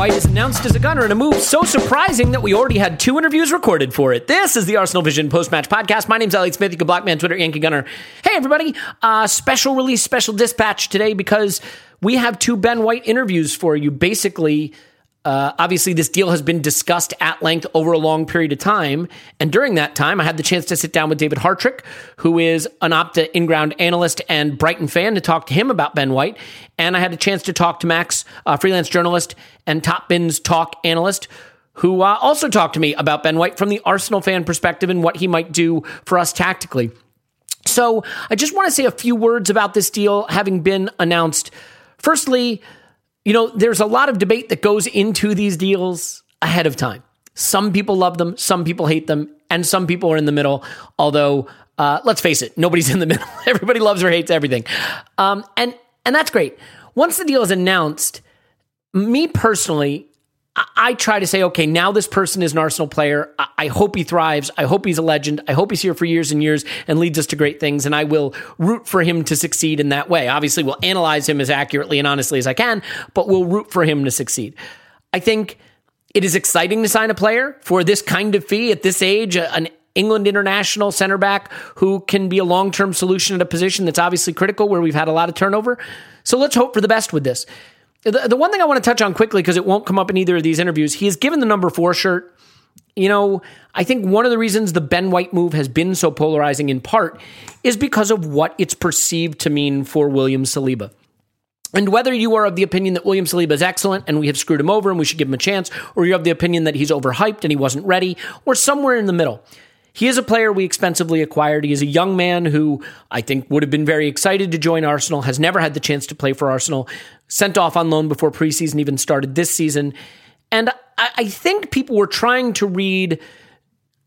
White is announced as a gunner in a move so surprising that we already had two interviews recorded for it. This is the Arsenal Vision post match podcast. My name's Elliot Smith. You can block me on Twitter, Yankee Gunner. Hey, everybody. Uh, special release, special dispatch today because we have two Ben White interviews for you. Basically, uh, obviously, this deal has been discussed at length over a long period of time. And during that time, I had the chance to sit down with David Hartrick, who is an Opta in ground analyst and Brighton fan, to talk to him about Ben White. And I had a chance to talk to Max, uh, freelance journalist and Top Bins talk analyst, who uh, also talked to me about Ben White from the Arsenal fan perspective and what he might do for us tactically. So I just want to say a few words about this deal having been announced. Firstly, you know, there's a lot of debate that goes into these deals ahead of time. Some people love them, some people hate them, and some people are in the middle. Although, uh, let's face it, nobody's in the middle. Everybody loves or hates everything, um, and and that's great. Once the deal is announced, me personally, I, try to say, okay, now this person is an Arsenal player. I hope he thrives. I hope he's a legend. I hope he's here for years and years and leads us to great things. And I will root for him to succeed in that way. Obviously, we'll analyze him as accurately and honestly as I can, but we'll root for him to succeed. I think it is exciting to sign a player for this kind of fee at this age, an England international center back who can be a long term solution at a position that's obviously critical where we've had a lot of turnover. So let's hope for the best with this. The, the one thing I want to touch on quickly, because it won't come up in either of these interviews, he is given the number four shirt. You know, I think one of the reasons the Ben White move has been so polarizing in part is because of what it's perceived to mean for William Saliba. And whether you are of the opinion that William Saliba is excellent and we have screwed him over and we should give him a chance, or you're of the opinion that he's overhyped and he wasn't ready, or somewhere in the middle. He is a player we expensively acquired. He is a young man who I think would have been very excited to join Arsenal, has never had the chance to play for Arsenal, sent off on loan before preseason even started this season. And I, I think people were trying to read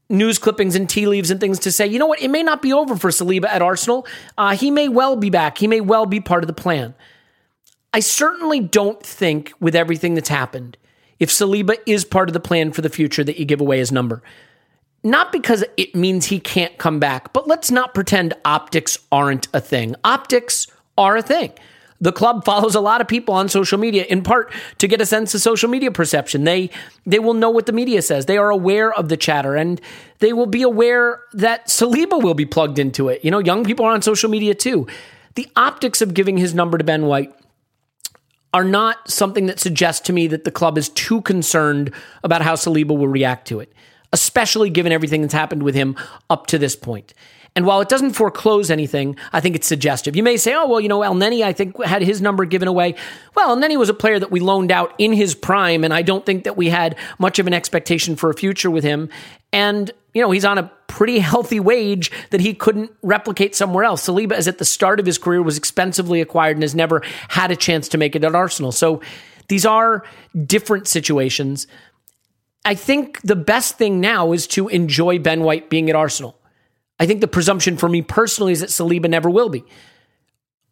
news clippings and tea leaves and things to say, you know what, it may not be over for Saliba at Arsenal. Uh, he may well be back. He may well be part of the plan. I certainly don't think, with everything that's happened, if Saliba is part of the plan for the future, that you give away his number. Not because it means he can't come back, but let's not pretend optics aren't a thing. Optics are a thing. The club follows a lot of people on social media in part to get a sense of social media perception. They they will know what the media says. They are aware of the chatter and they will be aware that Saliba will be plugged into it. You know, young people are on social media too. The optics of giving his number to Ben White are not something that suggests to me that the club is too concerned about how Saliba will react to it, especially given everything that's happened with him up to this point. And while it doesn't foreclose anything, I think it's suggestive. You may say, oh, well, you know, El Neni, I think, had his number given away. Well, El Neni was a player that we loaned out in his prime, and I don't think that we had much of an expectation for a future with him. And, you know, he's on a pretty healthy wage that he couldn't replicate somewhere else. Saliba, is at the start of his career, was expensively acquired and has never had a chance to make it at Arsenal. So these are different situations. I think the best thing now is to enjoy Ben White being at Arsenal. I think the presumption for me personally is that Saliba never will be.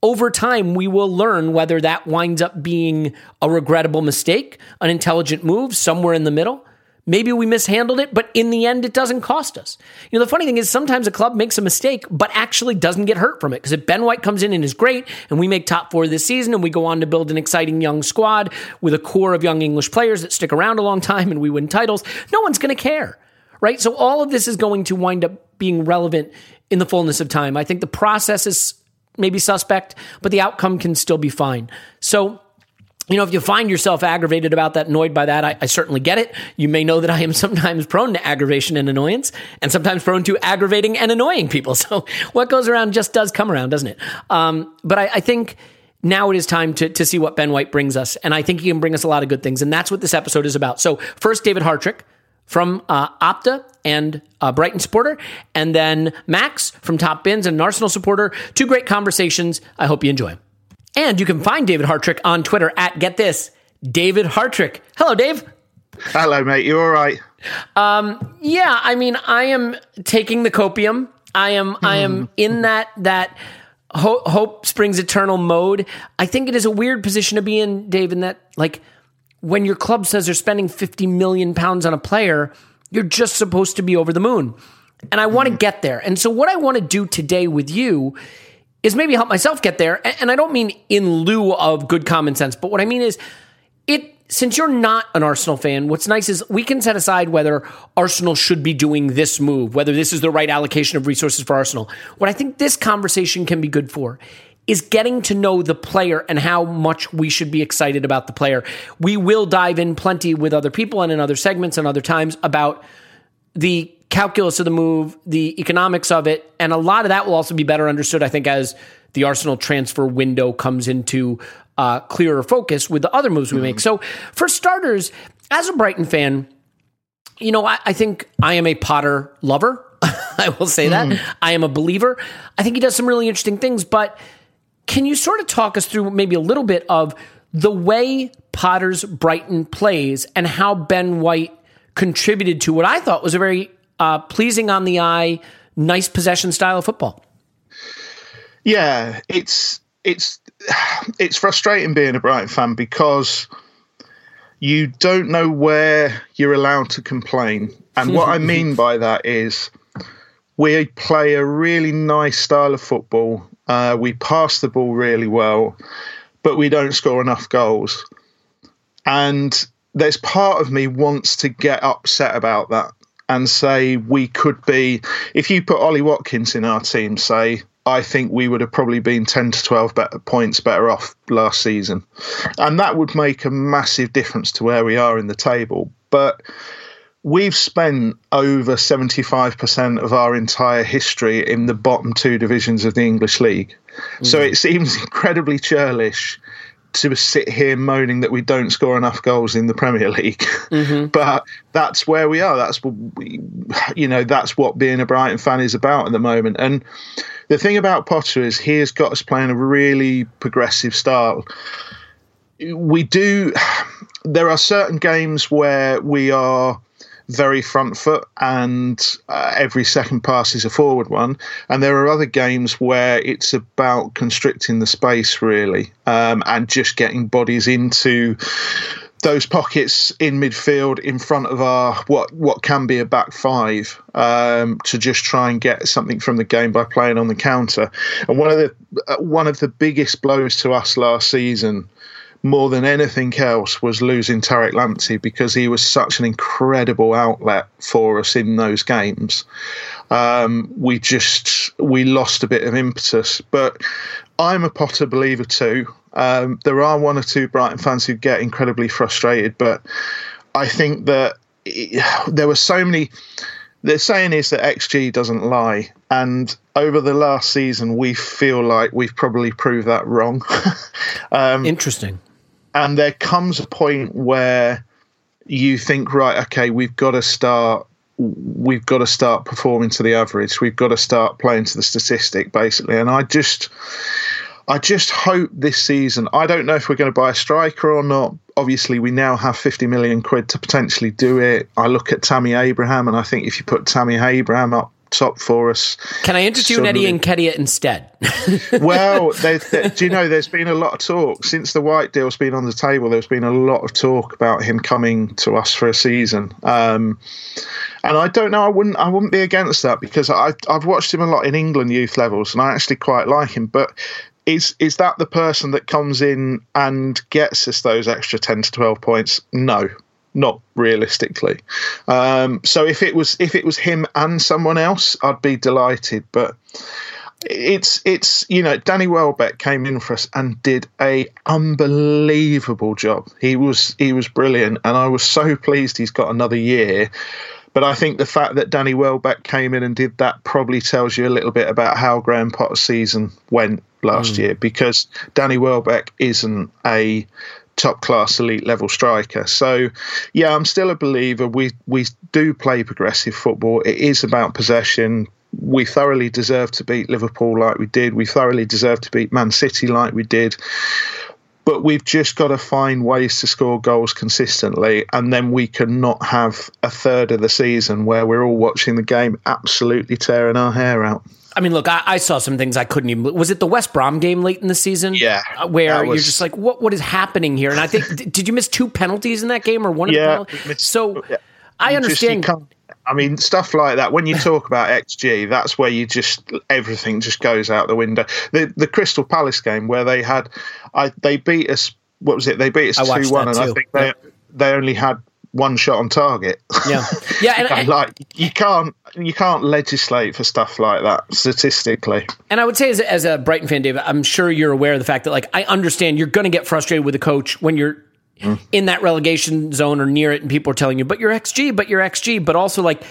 over time, we will learn whether that winds up being a regrettable mistake, an intelligent move, somewhere in the middle. Maybe we mishandled it, but in the end, it doesn't cost us. You know, the funny thing is sometimes a club makes a mistake, but actually doesn't get hurt from it. Because if Ben White comes in and is great, and we make top four this season, and we go on to build an exciting young squad with a core of young English players that stick around a long time and we win titles, no one's going to care, right? So all of this is going to wind up being relevant in the fullness of time. I think the process is maybe suspect, but the outcome can still be fine. So, you know, if you find yourself aggravated about that, annoyed by that, I, I, certainly get it. You may know that I am sometimes prone to aggravation and annoyance, and sometimes prone to aggravating and annoying people. So what goes around just does come around, doesn't it? Um, but I, I think now it is time to, to see what Ben White brings us. And I think he can bring us a lot of good things. And that's what this episode is about. So, first, David Hartrick from uh, Opta and a Brighton supporter, and then Max from Top Bins and an Arsenal supporter. Two great conversations. I hope you enjoy. And you can find David Hartrick on Twitter at get this David Hartrick. Hello, Dave. Hello, mate. You all right? Um, yeah. I mean, I am taking the copium. I am. I am hmm. in that that hope, hope springs eternal mode. I think it is a weird position to be in, Dave. In that, like, when your club says they're spending fifty million pounds on a player, you're just supposed to be over the moon. And I want to hmm. get there. And so, what I want to do today with you is maybe help myself get there. And I don't mean in lieu of good common sense, but what I mean is it since you're not an Arsenal fan, what's nice is we can set aside whether Arsenal should be doing this move, whether this is the right allocation of resources for Arsenal. What I think this conversation can be good for is getting to know the player and how much we should be excited about the player. We will dive in plenty with other people and in other segments and other times about the calculus of the move, the economics of it, and a lot of that will also be better understood, I think, as the Arsenal transfer window comes into uh, clearer focus with the other moves we mm-hmm. make. So, for starters, as a Brighton fan, you know, I, I think I am a Potter lover. I will say that. Mm. I am a believer. I think he does some really interesting things, but can you sort of talk us through maybe a little bit of the way Potter's Brighton plays and how Ben White contributed to what I thought was a very uh, pleasing on the eye, nice possession style of football. Yeah, it's it's it's frustrating being a Brighton fan because you don't know where you're allowed to complain. And what I mean by that is we play a really nice style of football. Uh, we pass the ball really well, but we don't score enough goals. And there's part of me wants to get upset about that and say we could be. If you put Ollie Watkins in our team, say I think we would have probably been 10 to 12 better points better off last season. And that would make a massive difference to where we are in the table. But we've spent over 75% of our entire history in the bottom two divisions of the English league. Mm. So it seems incredibly churlish to sit here moaning that we don't score enough goals in the Premier League. Mm-hmm. but that's where we are. That's what we, you know, that's what being a Brighton fan is about at the moment. And the thing about Potter is he has got us playing a really progressive style. We do. There are certain games where we are very front foot and uh, every second pass is a forward one. And there are other games where it's about constricting the space really um, and just getting bodies into those pockets in midfield in front of our what what can be a back five um, to just try and get something from the game by playing on the counter. And one of the uh, one of the biggest blows to us last season more than anything else was losing Tariq Lamptey because he was such an incredible outlet for us in those games. Um, we just we lost a bit of impetus, but I'm a Potter believer too. Um, there are one or two Brighton fans who get incredibly frustrated, but I think that it, there were so many. The saying is that XG doesn't lie, and over the last season, we feel like we've probably proved that wrong. um, Interesting and there comes a point where you think, right, okay, we've got to start. We've got to start performing to the average. We've got to start playing to the statistic, basically. And I just, I just hope this season. I don't know if we're going to buy a striker or not. Obviously, we now have 50 million quid to potentially do it. I look at Tammy Abraham, and I think if you put Tammy Abraham up top for us. Can I interview Eddie and Nketiah instead? well, there, there- do you know there's been a lot of talk since the White deal's been on the table. There's been a lot of talk about him coming to us for a season, um, and I don't know. I wouldn't. I wouldn't be against that because I, I've watched him a lot in England youth levels, and I actually quite like him. But is is that the person that comes in and gets us those extra ten to twelve points? No. Not realistically. Um, so if it was if it was him and someone else, I'd be delighted. But it's it's you know Danny Welbeck came in for us and did a unbelievable job. He was he was brilliant, and I was so pleased he's got another year. But I think the fact that Danny Welbeck came in and did that probably tells you a little bit about how Graham Potter's season went last year because Danny Welbeck isn't a top class elite level striker. So yeah, I'm still a believer. We we do play progressive football. It is about possession. We thoroughly deserve to beat Liverpool like we did. We thoroughly deserve to beat Man City like we did. But we've just got to find ways to score goals consistently, and then we cannot have a third of the season where we're all watching the game absolutely tearing our hair out. I mean, look, I, I saw some things I couldn't even. Was it the West Brom game late in the season? Yeah, Uh, where that you're just like, what what is happening here? And I think, d- did you miss two penalties in that game or one Yeah, missed- So yeah. I You just- understand. I mean, stuff like that. When you talk about XG, that's where you just everything just goes out the window. The the Crystal Palace game where they had, I they beat us. What was it? They beat us two one, and. I think they they only had one shot on target. Yeah, yeah, and, And, like you can't you can't legislate for stuff like that statistically. and I would say as a, as a Brighton fan, Dave, I'm sure you're aware of the fact that like I understand you're going to get frustrated with the coach when you're Mm. in that relegation zone or near it, and people are telling you, but you're XG, but you're XG, but also like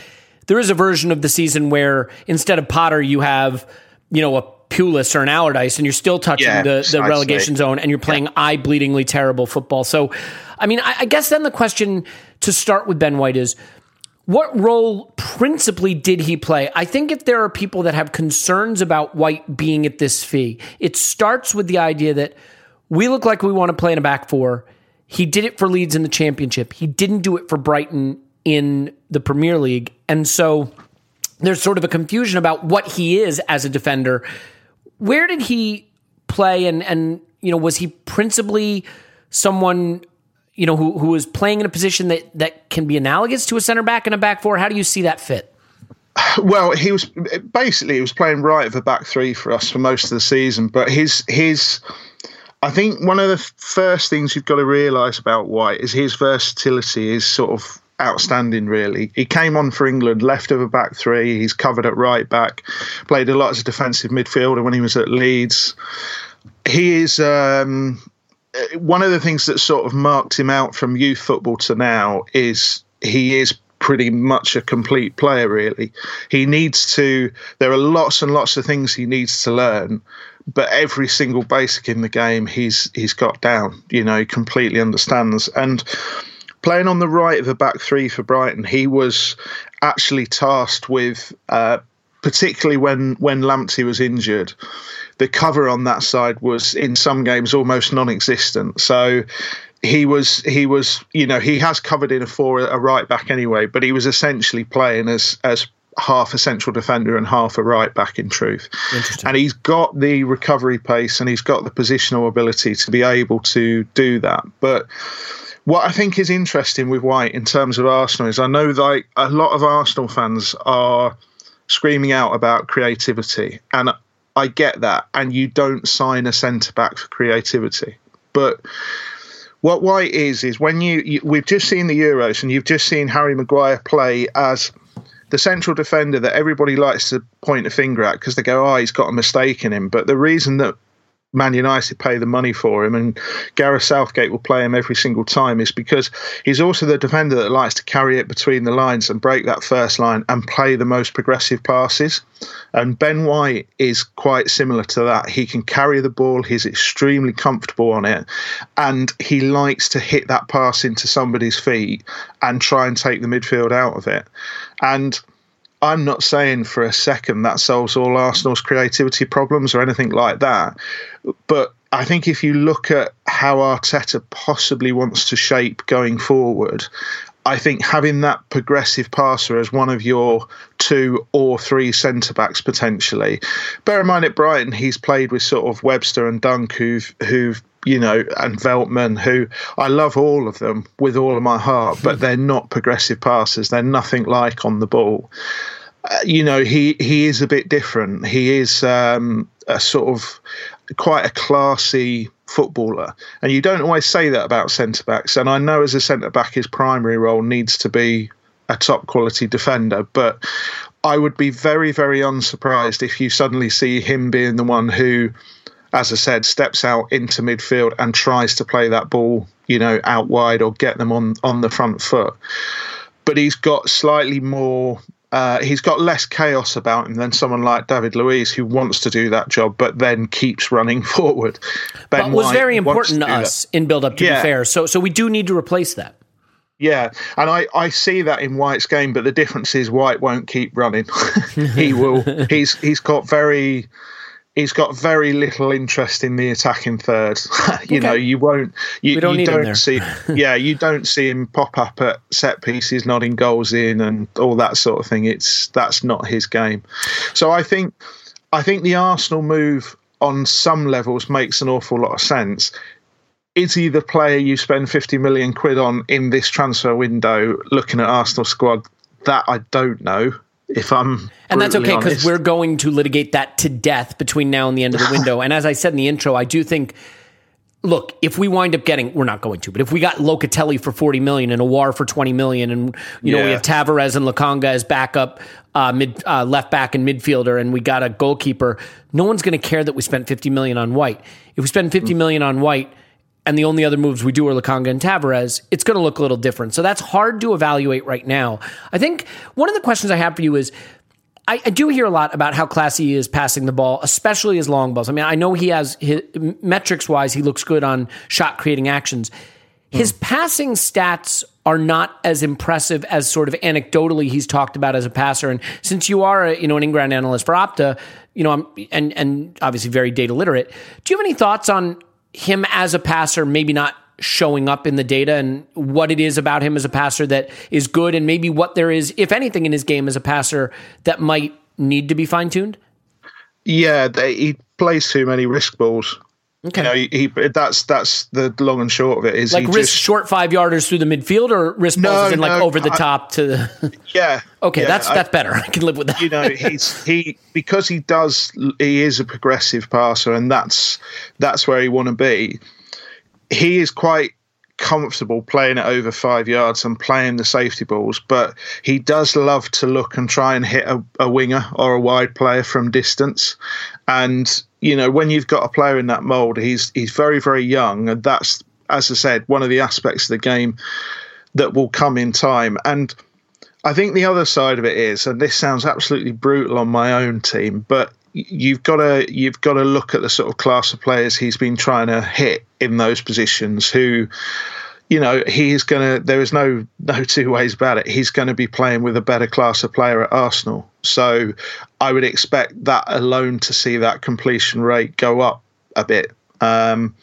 there is a version of the season where instead of Potter, you have you know a Pulis or an Allardyce, and you're still touching Yeah, the, the relegation zone, and you're playing eye bleedingly terrible football. So, I mean, I, I guess then the question to start with Ben White is. What role principally did he play? I think if there are people that have concerns about White being at this fee, it starts with the idea that we look like we want to play in a back four. He did it for Leeds in the championship. He didn't do it for Brighton in the Premier League. And so there's sort of a confusion about what he is as a defender. Where did he play and and you know was he principally someone you know who who was playing in a position that that can be analogous to a center back and a back four? How do you see that fit? Well, he was basically he was playing right of a back three for us for most of the season, but his his I think one of the first things you've got to realise about White is his versatility is sort of outstanding. Really, he came on for England, left of a back three. He's covered at right back, played a lot as a defensive midfielder when he was at Leeds. He is. Um, one of the things that sort of marked him out from youth football to now is he is pretty much a complete player really. He needs to there are lots and lots of things he needs to learn but every single basic in the game he's he's got down you know completely understands. And playing on the right of the back three for Brighton he was actually tasked with uh, particularly when when Lamptey was injured the cover on that side was in some games almost non-existent. So he was he was you know he has covered in a four a right back anyway, but he was essentially playing as as half a central defender and half a right back in truth. And he's got the recovery pace and he's got the positional ability to be able to do that. But what I think is interesting with White in terms of Arsenal is I know like a lot of Arsenal fans are screaming out about creativity. And I get that. And you don't sign a centre back for creativity. But what White is is when you, you we've just seen the Euros and you've just seen Harry Maguire play as the central defender that everybody likes to point a finger at because they go oh he's got a mistake in him. But the reason that Man United pay the money for him, and Gareth Southgate will play him every single time, is because he's also the defender that likes to carry it between the lines and break that first line and play the most progressive passes. And Ben White is quite similar to that. He can carry the ball, he's extremely comfortable on it, and he likes to hit that pass into somebody's feet and try and take the midfield out of it. And I'm not saying for a second that solves all Arsenal's creativity problems or anything like that. But I think if you look at how Arteta possibly wants to shape going forward, I think having that progressive passer as one of your two or three centre backs potentially. Bear in mind at Brighton, he's played with sort of Webster and Dunk, who've who've you know, and Veltman, who I love all of them with all of my heart, but they're not progressive passers. They're nothing like on the ball. Uh, you know, he he is a bit different. He is um, a sort of quite a classy footballer. And you don't always say that about centre backs. And I know as a centre back, his primary role needs to be a top quality defender. But I would be very, very unsurprised if you suddenly see him being the one who, as I said, steps out into midfield and tries to play that ball, you know, out wide or get them on, on the front foot. But he's got slightly more uh, he's got less chaos about him than someone like David Luiz, who wants to do that job but then keeps running forward. Ben but was White very important to, to us that. in build up. To yeah. be fair, so so we do need to replace that. Yeah, and I, I see that in White's game, but the difference is White won't keep running. he will. he's he's got very he's got very little interest in the attacking third. you okay. know, you won't you, we don't, you don't see yeah, you don't see him pop up at set pieces, nodding goals in and all that sort of thing. It's that's not his game. So I think I think the Arsenal move on some levels makes an awful lot of sense. Is he the player you spend 50 million quid on in this transfer window looking at Arsenal squad? That I don't know if I'm and that's okay because we're going to litigate that to death between now and the end of the window. and as I said in the intro, I do think. Look, if we wind up getting, we're not going to, but if we got Locatelli for forty million and Aouar for twenty million, and you know we have Tavares and Lokonga as backup uh, mid uh, left back and midfielder, and we got a goalkeeper, no one's going to care that we spent fifty million on White. If we spend fifty million on White, and the only other moves we do are Lokonga and Tavares, it's going to look a little different. So that's hard to evaluate right now. I think one of the questions I have for you is I, I, do hear a lot about how classy he is passing the ball, especially his long balls. I mean, I know he has his, metrics wise, he looks good on shot creating actions. His mm. passing stats are not as impressive as sort of anecdotally he's talked about as a passer. And since you are, a, you know, an in-ground analyst for Opta, you know, I'm, and and obviously very data literate. Do you have any thoughts on him as a passer maybe not showing up in the data and what it is about him as a passer that is good and maybe what there is if anything in his game as a passer that might need to be fine-tuned? Yeah they, he plays too many risk balls Okay, you know, he, he, that's that's the long and short of it. Is like risk just, short five yarders through the midfield, or risk no, balls in no, like over the I, top to the. Yeah. okay, yeah, that's I, that's better. I can live with that. You know, he's he because he does he is a progressive passer, and that's that's where he want to be. He is quite comfortable playing it over five yards and playing the safety balls, but he does love to look and try and hit a, a winger or a wide player from distance. And you know, when you've got a player in that mould, he's he's very very young, and that's as I said, one of the aspects of the game that will come in time. And I think the other side of it is, and this sounds absolutely brutal on my own team, but you've got to you've got to look at the sort of class of players he's been trying to hit in those positions who you know he's going to there is no no two ways about it he's going to be playing with a better class of player at Arsenal so I would expect that alone to see that completion rate go up a bit um,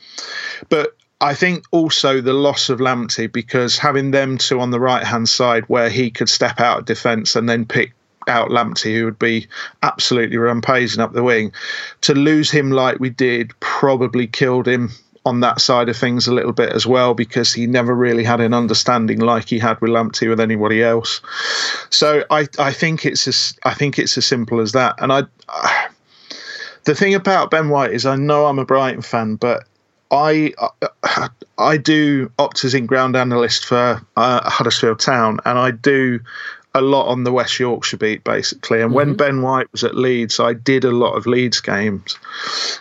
but I think also the loss of Lamptey because having them two on the right hand side where he could step out of defence and then pick out Lamptey, who would be absolutely rampaging up the wing. To lose him like we did probably killed him on that side of things a little bit as well because he never really had an understanding like he had with Lamptey with anybody else. So I I think it's as I think it's as simple as that. And I, I the thing about Ben White is I know I'm a Brighton fan, but I I do Opta's in ground analyst for uh, Huddersfield Town, and I do a lot on the West Yorkshire beat basically. And mm-hmm. when Ben White was at Leeds, I did a lot of Leeds games,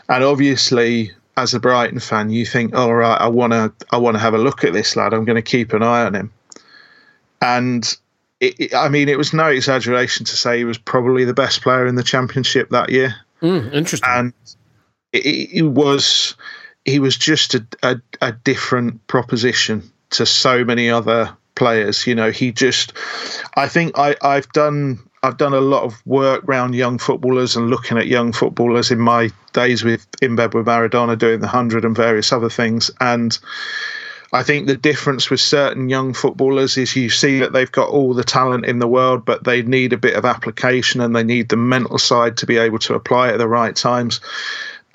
and obviously. As a Brighton fan, you think, "All oh, right, I want to, I want to have a look at this lad. I'm going to keep an eye on him." And it, it, I mean, it was no exaggeration to say he was probably the best player in the championship that year. Mm, interesting. And it, it, was, he was just a, a, a different proposition to so many other players. You know, he just. I think I I've done I've done a lot of work around young footballers and looking at young footballers in my days with in bed with Maradona doing the hundred and various other things and. I think the difference with certain young footballers is you see that they've got all the talent in the world, but they need a bit of application and they need the mental side to be able to apply at the right times.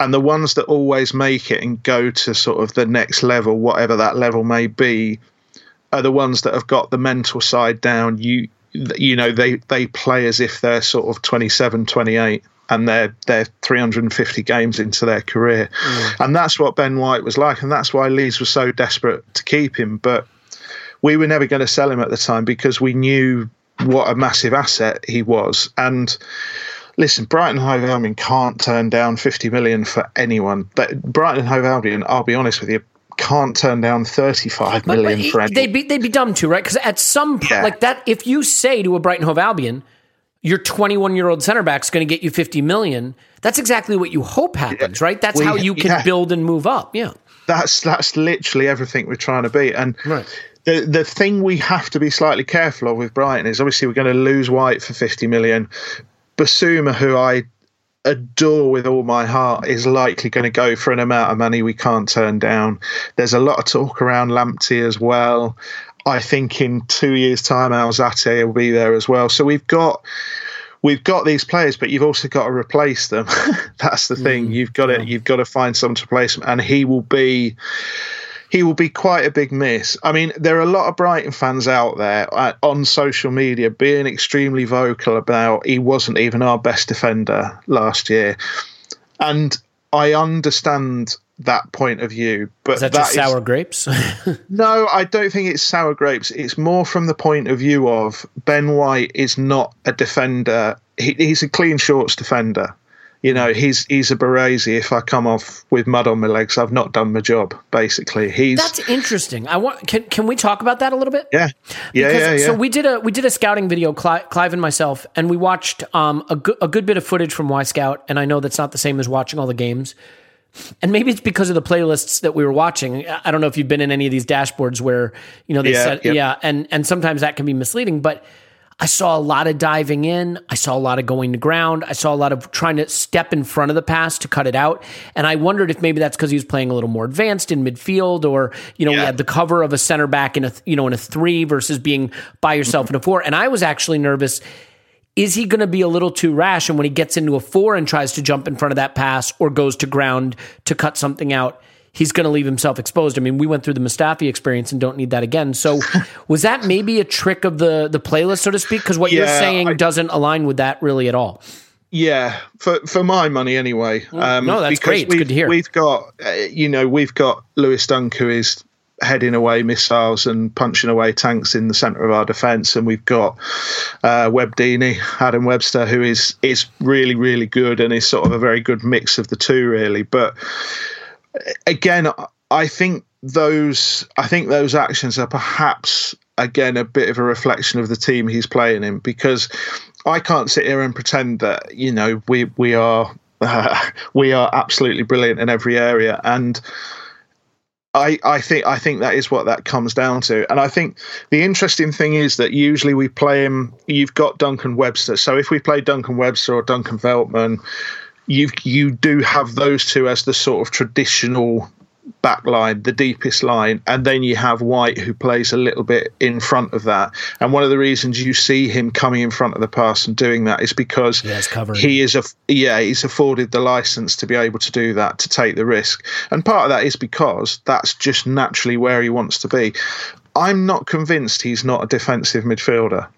And the ones that always make it and go to sort of the next level, whatever that level may be, are the ones that have got the mental side down. You you know they they play as if they're sort of 27 28 and they're they're 350 games into their career. Mm. and that's what Ben White was like and that's why Leeds was so desperate to keep him. But we were never going to sell him at the time because we knew what a massive asset he was. And listen Brighton Hove Albion can't turn down 50 million for anyone. But Brighton Hove Albion I'll be honest with you can't turn down thirty-five million but, but for anyone. They'd be they'd be dumb to, right? Because at some yeah. like that, if you say to a Brighton Hove Albion, your 21 year old center back is going to get you 50 million. That's exactly what you hope happens, yeah. right? That's we, how you can yeah. build and move up. Yeah. That's that's literally everything we're trying to be. And right. the the thing we have to be slightly careful of with Brighton is obviously we're going to lose White for 50 million. Bissouma, who I adore with all my heart is likely going to go for an amount of money we can't turn down. There's a lot of talk around Lamptey as well. I think in two years' time, Alzate will be there as well. So we've got we've got these players, but you've also got to replace them. That's the thing. Mm, you've got to you've got to find someone to replace them, and he will be he will be quite a big miss. I mean, there are a lot of Brighton fans out there uh, on social media being extremely vocal about he wasn't even our best defender last year. And I understand that point of view, but is that, that just sour grapes? no, I don't think it's sour grapes. It's more from the point of view of Ben White is not a defender. He, he's a clean shorts defender you know, he's he's a Baresi. If I come off with mud on my legs, I've not done my job. Basically, he's that's interesting. I want can can we talk about that a little bit? Yeah, yeah, because, yeah, yeah. So we did a we did a scouting video, Clive, Clive and myself, and we watched um, a good a good bit of footage from Y Wyscout. And I know that's not the same as watching all the games. And maybe it's because of the playlists that we were watching. I don't know if you've been in any of these dashboards where you know they yeah, said yeah, and and sometimes that can be misleading, but I saw a lot of diving in. I saw a lot of going to ground. I saw a lot of trying to step in front of the pass to cut it out. And I wondered if maybe that's because he was playing a little more advanced in midfield, or you know, yeah. we had the cover of a center back in a you know in a three versus being by yourself in a four. And I was actually nervous. Is he going to be a little too rash? And when he gets into a four and tries to jump in front of that pass or goes to ground to cut something out, he's going to leave himself exposed. I mean, we went through the Mustafi experience and don't need that again. So, was that maybe a trick of the the playlist, so to speak? Because what yeah, you're saying I, doesn't align with that really at all. Yeah, for for my money anyway. Um, no, that's great. It's good to hear. We've got, uh, you know, we've got Lewis Dunk who is heading away missiles and punching away tanks in the centre of our defence, and we've got uh, Webdini, Adam Webster, who is is really really good and is sort of a very good mix of the two, really. But again, I think those I think those actions are perhaps again a bit of a reflection of the team he's playing in because I can't sit here and pretend that you know we we are uh, we are absolutely brilliant in every area and I, I think I think that is what that comes down to, and I think the interesting thing is that usually we play him. You've got Dunk and Webster, so if we play Dunk and Webster or Dunk and Veltman, you you do have those two as the sort of traditional back line, the deepest line, and then you have White who plays a little bit in front of that. And one of the reasons you see him coming in front of the pass and doing that is because he is a yeah he's afforded the license to be able to do that to take the risk. And part of that is because that's just naturally where he wants to be. I'm not convinced he's not a defensive midfielder.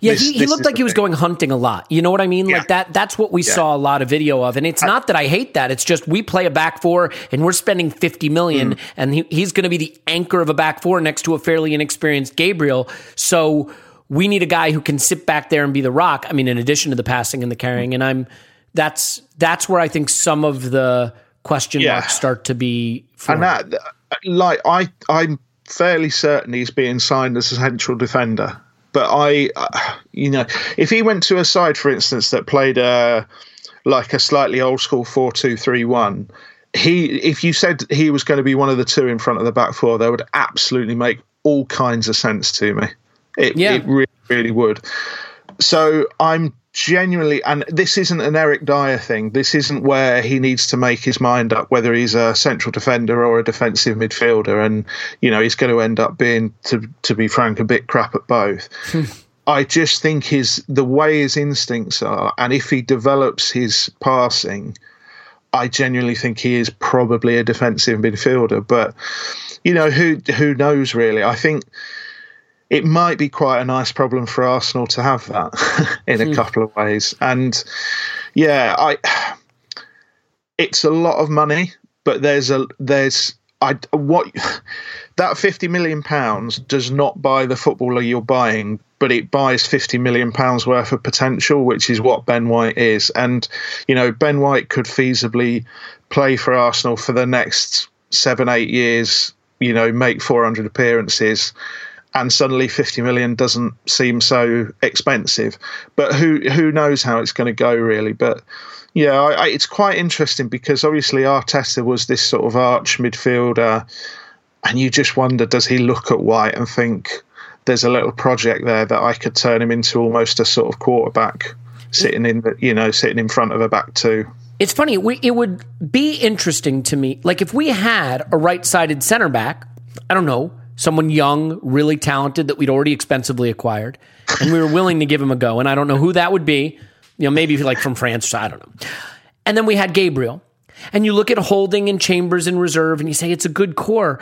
Yeah, this, he, he looked like he was thing. going hunting a lot. You know what I mean? Yeah. Like that. That's what we yeah. saw a lot of video of. And it's I, not that I hate that. It's just we play a back four and we're spending fifty million, mm. and he, he's going to be the anchor of a back four next to a fairly inexperienced Gabriel. So we need a guy who can sit back there and be the rock. I mean, in addition to the passing and the carrying. And I'm that's that's where I think some of the question yeah. marks start to be. Formed. And that, like, I I'm fairly certain he's being signed as a central defender but I, uh, you know, if he went to a side, for instance, that played a like a slightly old school four two three one, he if you said he was going to be one of the two in front of the back four, that would absolutely make all kinds of sense to me. It, yeah. it really, really would. So I'm genuinely, and this isn't an Eric Dier thing. This isn't where he needs to make his mind up whether he's a central defender or a defensive midfielder, and you know he's going to end up being, to to be frank, a bit crap at both. I just think his the way his instincts are, and if he develops his passing, I genuinely think he is probably a defensive midfielder. But you know who who knows really? I think it might be quite a nice problem for Arsenal to have that in a hmm. couple of ways. And yeah, I it's a lot of money, but there's a there's I what that 50 million pounds does not buy the footballer you're buying but it buys 50 million pounds worth of potential which is what Ben White is and you know Ben White could feasibly play for Arsenal for the next 7 8 years you know make 400 appearances and suddenly 50 million doesn't seem so expensive. But who who knows how it's going to go really? But yeah I, I, it's quite interesting because obviously Arteta was this sort of arch midfielder and you just wonder does he look at White and think there's a little project there that I could turn him into almost a sort of quarterback sitting in the you know sitting in front of a back two? It's funny we, it would be interesting to me like if we had a right-sided center back I don't know someone young, really talented that we'd already expensively acquired, and we were willing to give him a go. And I don't know who that would be. You know, maybe like from France, I don't know. And then we had Gabriel. And you look at Holding and Chambers in reserve, and you say it's a good core.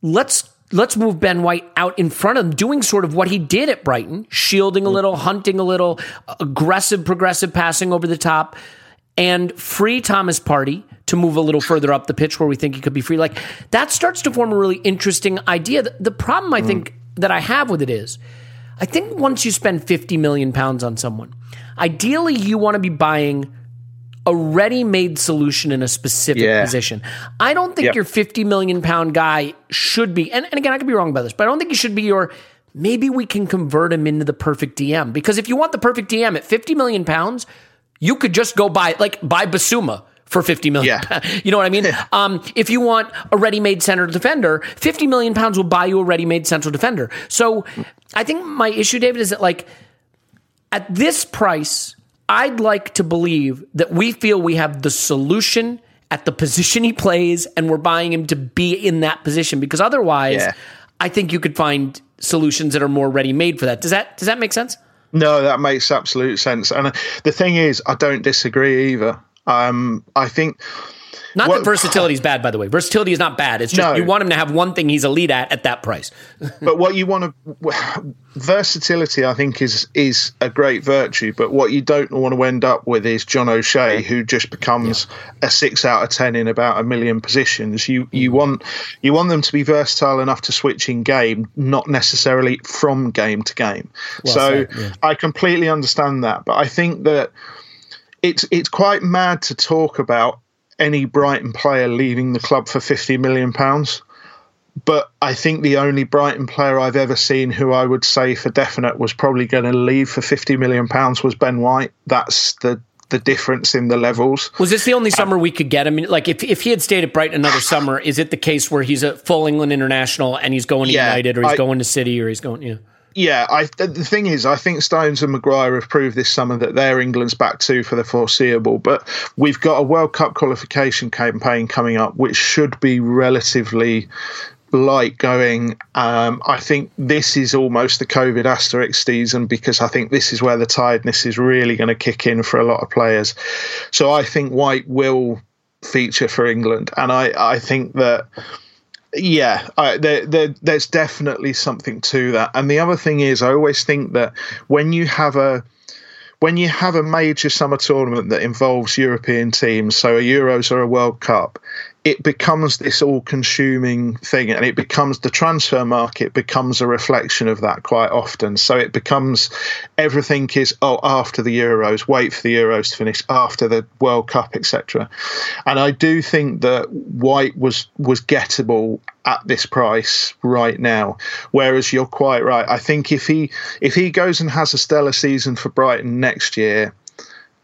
Let's let's move Ben White out in front of him, doing sort of what he did at Brighton, shielding a little, hunting a little, aggressive, progressive passing over the top, and free Thomas Partey to move a little further up the pitch where we think he could be free. Like that starts to form a really interesting idea. The, the problem I mm. think that I have with it is, I think once you spend 50 million pounds on someone, ideally you want to be buying a ready-made solution in a specific yeah. position. I don't think yep. your 50 million pound guy should be, and, and again, I could be wrong about this, but I don't think he should be your maybe we can convert him into the perfect DM. Because if you want the perfect DM at 50 million pounds, you could just go buy like buy Bissouma for 50 million. Yeah. you know what I mean? um, if you want a ready-made center defender, 50 million pounds will buy you a ready-made central defender. So I think my issue, David, is that like at this price, I'd like to believe that we feel we have the solution at the position he plays and we're buying him to be in that position because otherwise yeah. I think you could find solutions that are more ready made for that. Does that does that make sense? No, that makes absolute sense. And the thing is, I don't disagree either. Um, I think. Not that versatility is bad, by the way. Versatility is not bad. It's just no. you want him to have one thing he's elite at at that price. but what you want to versatility, I think, is is a great virtue. But what you don't want to end up with is John O'Shea, who just becomes yeah. a six out of ten in about a million positions. You you mm. want you want them to be versatile enough to switch in game, not necessarily from game to game. Well so yeah. I completely understand that, but I think that it's it's quite mad to talk about any Brighton player leaving the club for fifty million pounds. But I think the only Brighton player I've ever seen who I would say for definite was probably going to leave for fifty million pounds was Ben White. That's the the difference in the levels. Was this the only summer we could get him? Like, if, if he had stayed at Brighton another summer, is it the case where he's a full England international and he's going to yeah, United or he's I, going to City or he's going, yeah? Yeah, I, the thing is, I think Stones and Maguire have proved this summer that they're England's back two for the foreseeable. But we've got a World Cup qualification campaign coming up, which should be relatively light going. Um, I think this is almost the COVID asterisk season because I think this is where the tiredness is really going to kick in for a lot of players. So I think White will feature for England, and I, I think that yeah, I, there, there, there's definitely something to that. And the other thing is, I always think that when you have a when you have a major summer tournament that involves European teams, so a Euros or a World Cup, it becomes this all-consuming thing, and it becomes the transfer market becomes a reflection of that quite often. So it becomes everything is oh after the Euros, wait for the Euros to finish, after the World Cup, etc. And I do think that White was was gettable at this price right now. Whereas you're quite right. I think if he if he goes and has a stellar season for Brighton next year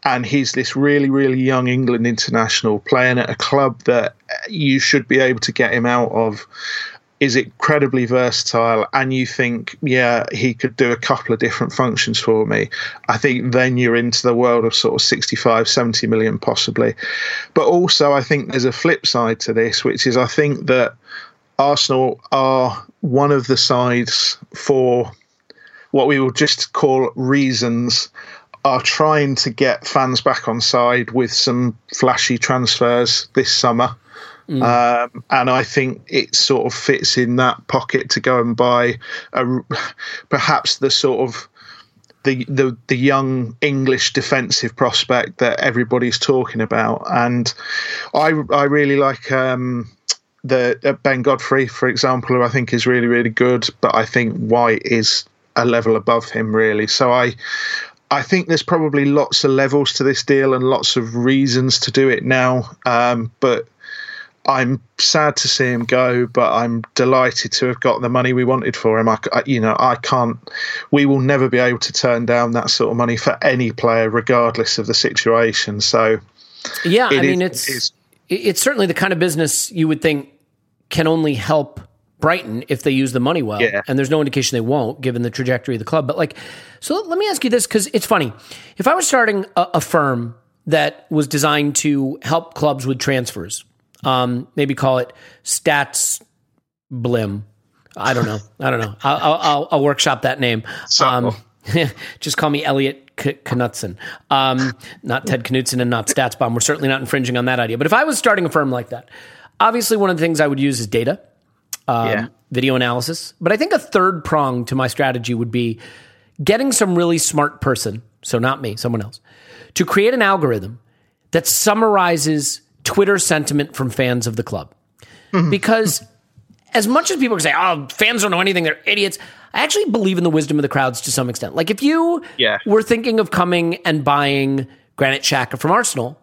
and he's this really, really young England international playing at a club that you should be able to get him out of is incredibly versatile? And you think yeah he could do a couple of different functions for me. I think then you're into the world of sort of 65 70 million possibly. But also i think there's a flip side to this which is i think that arsenal are one of the sides for what we will just call reasons are trying to get fans back on side with some flashy transfers this summer Mm. Um, and I think it sort of fits in that pocket to go and buy a, perhaps the sort of the, the the young English defensive prospect that everybody's talking about. And I I really like um, the uh, Ben Godfrey, for example, who I think is really really good. But I think White is a level above him really. So I I think there's probably lots of levels to this deal and lots of reasons to do it now. Um, but I'm sad to see him go, but I'm delighted to have got the money we wanted for him. I, you know, I can't. We will never be able to turn down that sort of money for any player, regardless of the situation. So, yeah, I mean, it's it it's certainly the kind of business you would think can only help Brighton if they use the money well. Yeah. And there's no indication they won't, given the trajectory of the club. But like, so let me ask you this because it's funny. If I was starting a, a firm that was designed to help clubs with transfers um, maybe call it Stats Blim. I don't know. I don't know. I'll, I'll, I'll workshop that name. Um, just call me Elliot K- Knutson. Um, not Ted Knutson and not StatsBomb. We're certainly not infringing on that idea. But if I was starting a firm like that, obviously one of the things I would use is data, um, yeah. video analysis. But I think a third prong to my strategy would be getting some really smart person, so not me, someone else, to create an algorithm that summarizes Twitter sentiment from fans of the club. Mm-hmm. Because as much as people say, oh, fans don't know anything, they're idiots, I actually believe in the wisdom of the crowds to some extent. Like if you yeah. were thinking of coming and buying Granit Xhaka from Arsenal,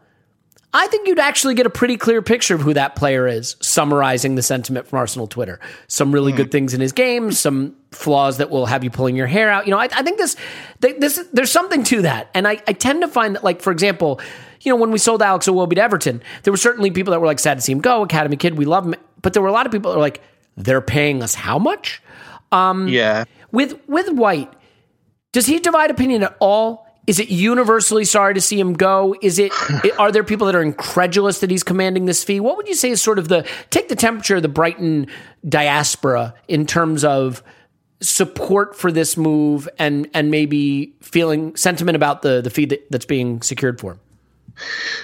I think you'd actually get a pretty clear picture of who that player is, summarizing the sentiment from Arsenal Twitter. Some really mm. good things in his game, some flaws that will have you pulling your hair out. You know, I, I think this, this, there's something to that, and I, I tend to find that, like for example, you know, when we sold Alex Iwobi to Everton, there were certainly people that were like sad to see him go, Academy kid, we love him. But there were a lot of people that were like, they're paying us how much? Um, yeah. With with White, does he divide opinion at all? Is it universally sorry to see him go? Is it are there people that are incredulous that he's commanding this fee? What would you say is sort of the take the temperature of the Brighton diaspora in terms of support for this move and and maybe feeling sentiment about the the fee that, that's being secured for him?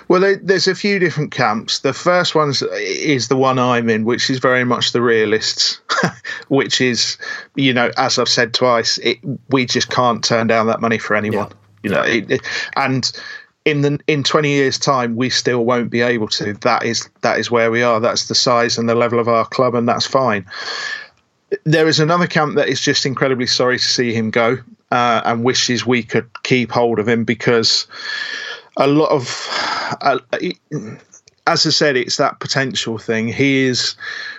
Well, there's a few different camps. The first one is the one I'm in, which is very much the realists, which is, you know, as I've said twice, it, we just can't turn down that money for anyone. Yeah. You know, it, it, and in the in 20 years time we still won't be able to that is that is where we are that's the size and the level of our club and that's fine there is another camp that is just incredibly sorry to see him go uh, and wishes we could keep hold of him because a lot of, uh, as I said, it's that potential thing. He is.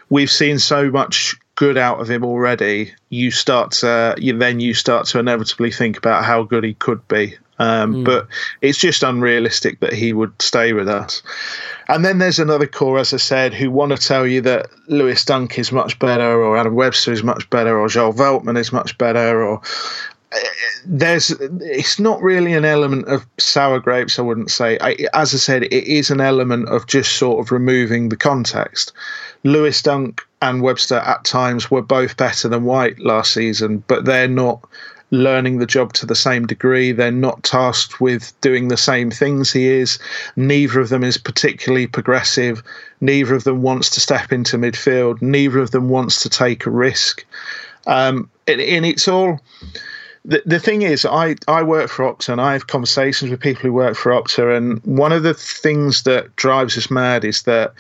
We've seen so much good out of him already. You start to, you, then you start to inevitably think about how good he could be. Um, mm. But it's just unrealistic that he would stay with us. And then there's another core, as I said, who want to tell you that Lewis Dunk is much better, or Adam Webster is much better, or Joel Veltman is much better, or there's it's not really an element of sour grapes i wouldn't say. I, as i said it is an element of just sort of removing the context. Lewis dunk and webster at times were both better than white last season but they're not learning the job to the same degree. They're not tasked with doing the same things he is. Neither of them is particularly progressive. Neither of them wants to step into midfield. Neither of them wants to take a risk. Um, and, and it's all the, the thing is, I, I work for Opta and I have conversations with people who work for Opta. And one of the things that drives us mad is that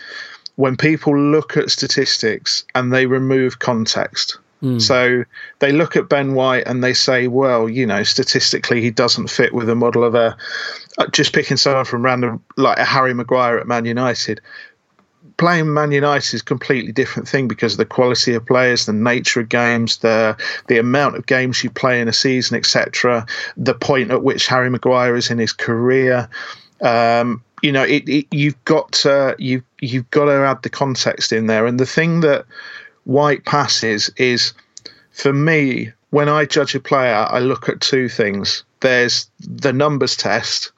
when people look at statistics and they remove context, mm. so they look at Ben White and they say, well, you know, statistically, he doesn't fit with the model of a just picking someone from random, like a Harry Maguire at Man United playing Man United is a completely different thing because of the quality of players, the nature of games, the the amount of games you play in a season, etc. The point at which Harry Maguire is in his career. Um, you know, it, it, you've got to, you you've got to add the context in there. And the thing that white passes is, for me, when I judge a player, I look at two things. There's the numbers test.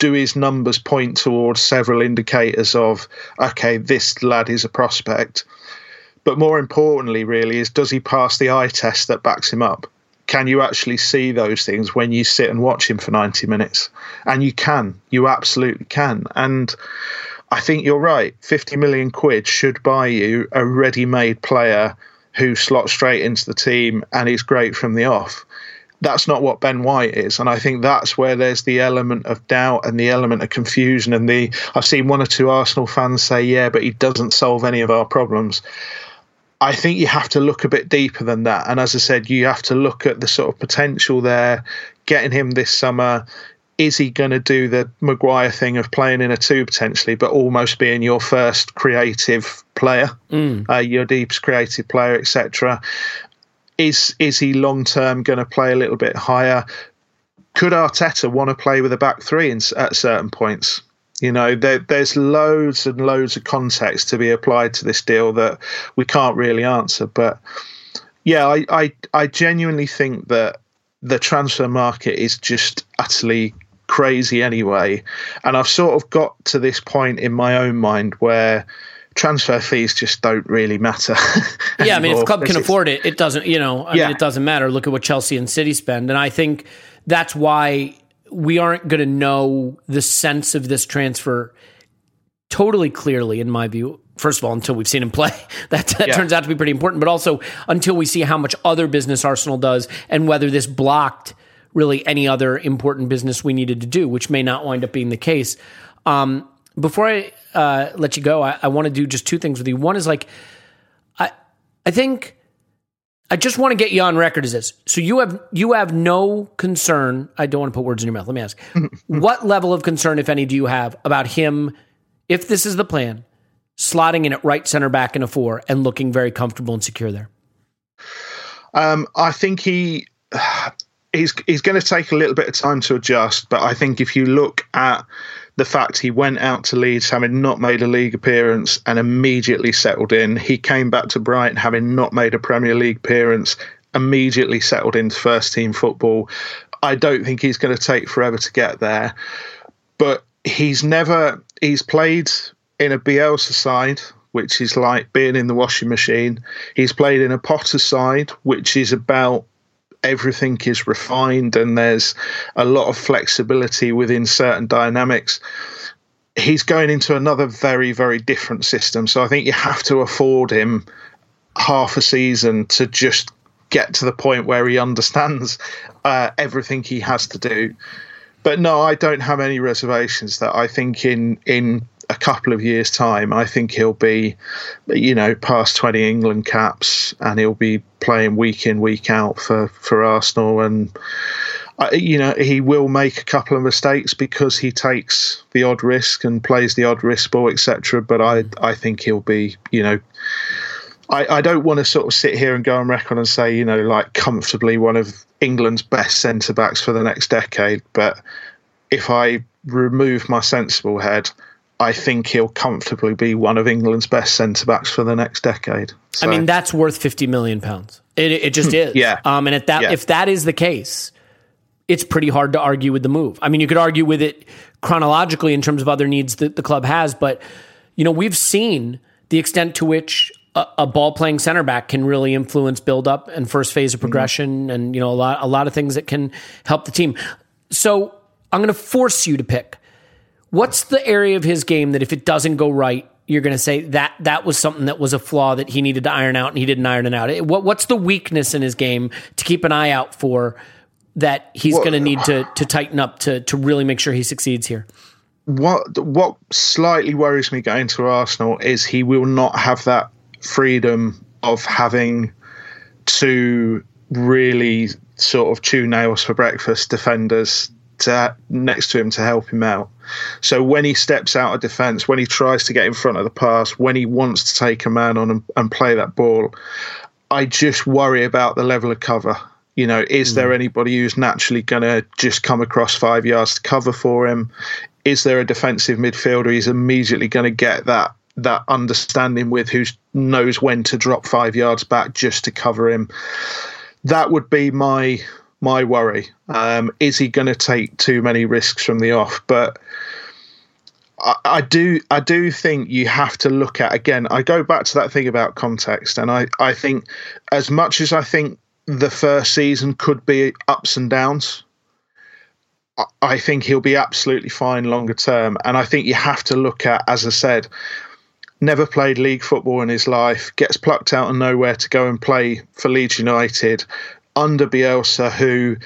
Do his numbers point towards several indicators of, okay, this lad is a prospect? But more importantly, really, is does he pass the eye test that backs him up? Can you actually see those things when you sit and watch him for 90 minutes? And you can, you absolutely can. And I think you're right. 50 million quid should buy you a ready made player who slots straight into the team and is great from the off. That's not what Ben White is. And I think that's where there's the element of doubt and the element of confusion. And the I've seen one or two Arsenal fans say, yeah, but he doesn't solve any of our problems. I think you have to look a bit deeper than that. And as I said, you have to look at the sort of potential there, getting him this summer. Is he going to do the Maguire thing of playing in a two potentially, but almost being your first creative player, mm. uh, your deepest creative player, etc.? Is is he long term going to play a little bit higher? Could Arteta want to play with a back three in, at certain points? You know, there, there's loads and loads of context to be applied to this deal that we can't really answer. But yeah, I, I, I genuinely think that the transfer market is just utterly crazy anyway. And I've sort of got to this point in my own mind where transfer fees just don't really matter. yeah, I mean, if a club can afford it, it doesn't. You know, I yeah. mean, it doesn't matter. Look at what Chelsea and City spend, and I think that's why we aren't going to know the sense of this transfer totally clearly, in my view. First of all, until we've seen him play, that, that yeah. turns out to be pretty important. But also until we see how much other business Arsenal does and whether this blocked really any other important business we needed to do, which may not wind up being the case. Um, before I uh, let you go, I, I want to do just two things with you. One is like, I I think I just want to get you on record as this. So you have you have no concern. I don't want to put words in your mouth. Let me ask. what level of concern, if any, do you have about him, if this is the plan, slotting in at right center back in a four and looking very comfortable and secure there? Um, I think he he's he's going to take a little bit of time to adjust, but I think if you look at the fact he went out to Leeds having not made a league appearance and immediately settled in. He came back to Brighton having not made a Premier League appearance, immediately settled into first team football. I don't think he's going to take forever to get there, but he's never he's played in a Bielsa side which is like being in the washing machine. He's played in a Potter side, which is about everything is refined and there's a lot of flexibility within certain dynamics. He's going into another very, very different system. So I think you have to afford him half a season to just get to the point where he understands uh, everything he has to do. But no, I don't have any reservations that I think in in a couple of years' time, I think he'll be, you know, past 20 England caps and he'll be playing week in, week out for, for Arsenal. And, you know, he will make a couple of mistakes because he takes the odd risk and plays the odd risk ball, etc. But I, I think he'll be, you know, I, I don't want to sort of sit here and go on record and say, you know, like comfortably one of England's best centre backs for the next decade. But if I remove my sensible head, I think he'll comfortably be one of England's best centre backs for the next decade. So. I mean, that's worth fifty million pounds. It, it just is. yeah. Um, and at that, yeah. if that is the case, it's pretty hard to argue with the move. I mean, you could argue with it chronologically in terms of other needs that the club has, but you know, we've seen the extent to which a, a ball playing center back can really influence build up and first phase of mm-hmm. progression, mm-hmm. and you know, a lot a lot of things that can help the team. So I'm going to force you to pick What's the area of his game that if it doesn't go right, you're going to say that that was something that was a flaw that he needed to iron out and he didn't iron it out? What, what's the weakness in his game to keep an eye out for that he's well, going to uh, need to to tighten up to to really make sure he succeeds here? What what slightly worries me going to Arsenal is he will not have that freedom of having to really sort of chew nails for breakfast defenders to, next to him to help him out. So when he steps out of defence, when he tries to get in front of the pass, when he wants to take a man on and, and play that ball, I just worry about the level of cover. You know, is mm. there anybody who's naturally going to just come across five yards to cover for him? Is there a defensive midfielder he's immediately going to get that that understanding with who knows when to drop five yards back just to cover him. That would be my my worry. Um, is he going to take too many risks from the off? But I, I, do I do think you have to look at again. I go back to that thing about context, and I I think as much as I think the first season could be ups and downs. I think he'll be absolutely fine longer term. And I think you have to look at, as I said, never played league football in his life, gets plucked out of nowhere to go and play for Leeds United under Bielsa, who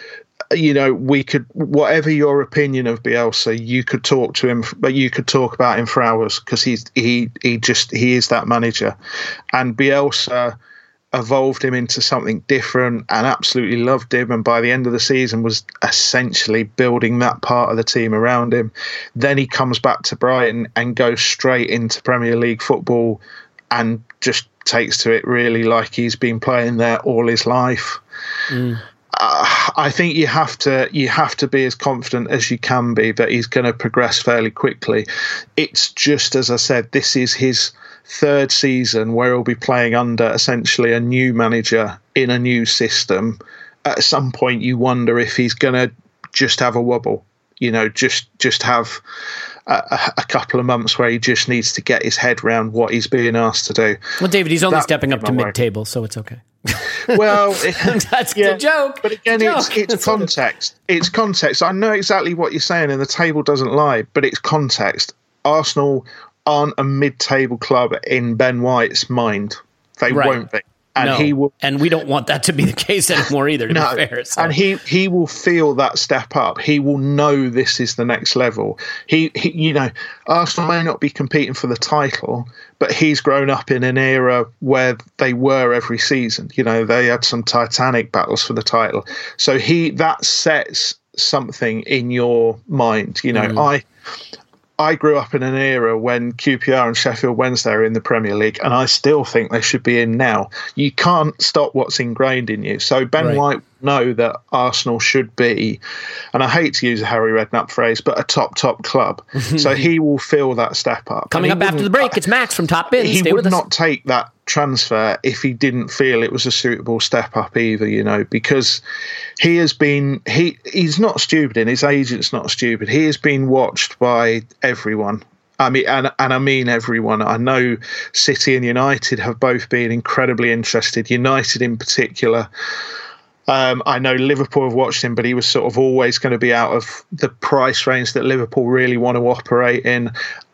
you know, we could, whatever your opinion of Bielsa, you could talk to him, but you could talk about him for hours because he's he he just he is that manager, and Bielsa evolved him into something different and absolutely loved him. And by the end of the season, was essentially building that part of the team around him. Then he comes back to Brighton and goes straight into Premier League football and just takes to it really like he's been playing there all his life. Mm. Uh, I think you have to you have to be as confident as you can be that he's going to progress fairly quickly. It's just as I said, this is his third season where he'll be playing under essentially a new manager in a new system. At some point, you wonder if he's going to just have a wobble. You know, just just have a, a, couple of months where he just needs to get his head around what he's being asked to do. Well, David, he's only that, stepping up to mid-table, so it's okay. well, that's yeah, the joke. But again, it's it's context. It's context. I know exactly what you're saying, and the table doesn't lie, but it's context. Arsenal aren't a mid-table club in Ben White's mind. They right. won't be. And no. he will, and we don't want that to be the case anymore either. To no. be fair, so. and he he will feel that step up. He will know this is the next level. He, he, you know, Arsenal may not be competing for the title, but he's grown up in an era where they were every season. You know, they had some titanic battles for the title. So he that sets something in your mind. You know, mm. I I grew up in an era when QPR and Sheffield Wednesday are in the Premier League, and I still think they should be in now. You can't stop what's ingrained in you. So Ben right. White know that Arsenal should be, and I hate to use a Harry Redknapp phrase, but a top top club. so he will feel that step up. Coming up after the break, it's Max from Top Bin. He Stay would not take that transfer if he didn't feel it was a suitable step up either. You know, because he has been he he's not stupid, and his agent's not stupid. He has been watched by everyone. I mean, and, and I mean everyone. I know City and United have both been incredibly interested. United, in particular, um, I know Liverpool have watched him, but he was sort of always going to be out of the price range that Liverpool really want to operate in.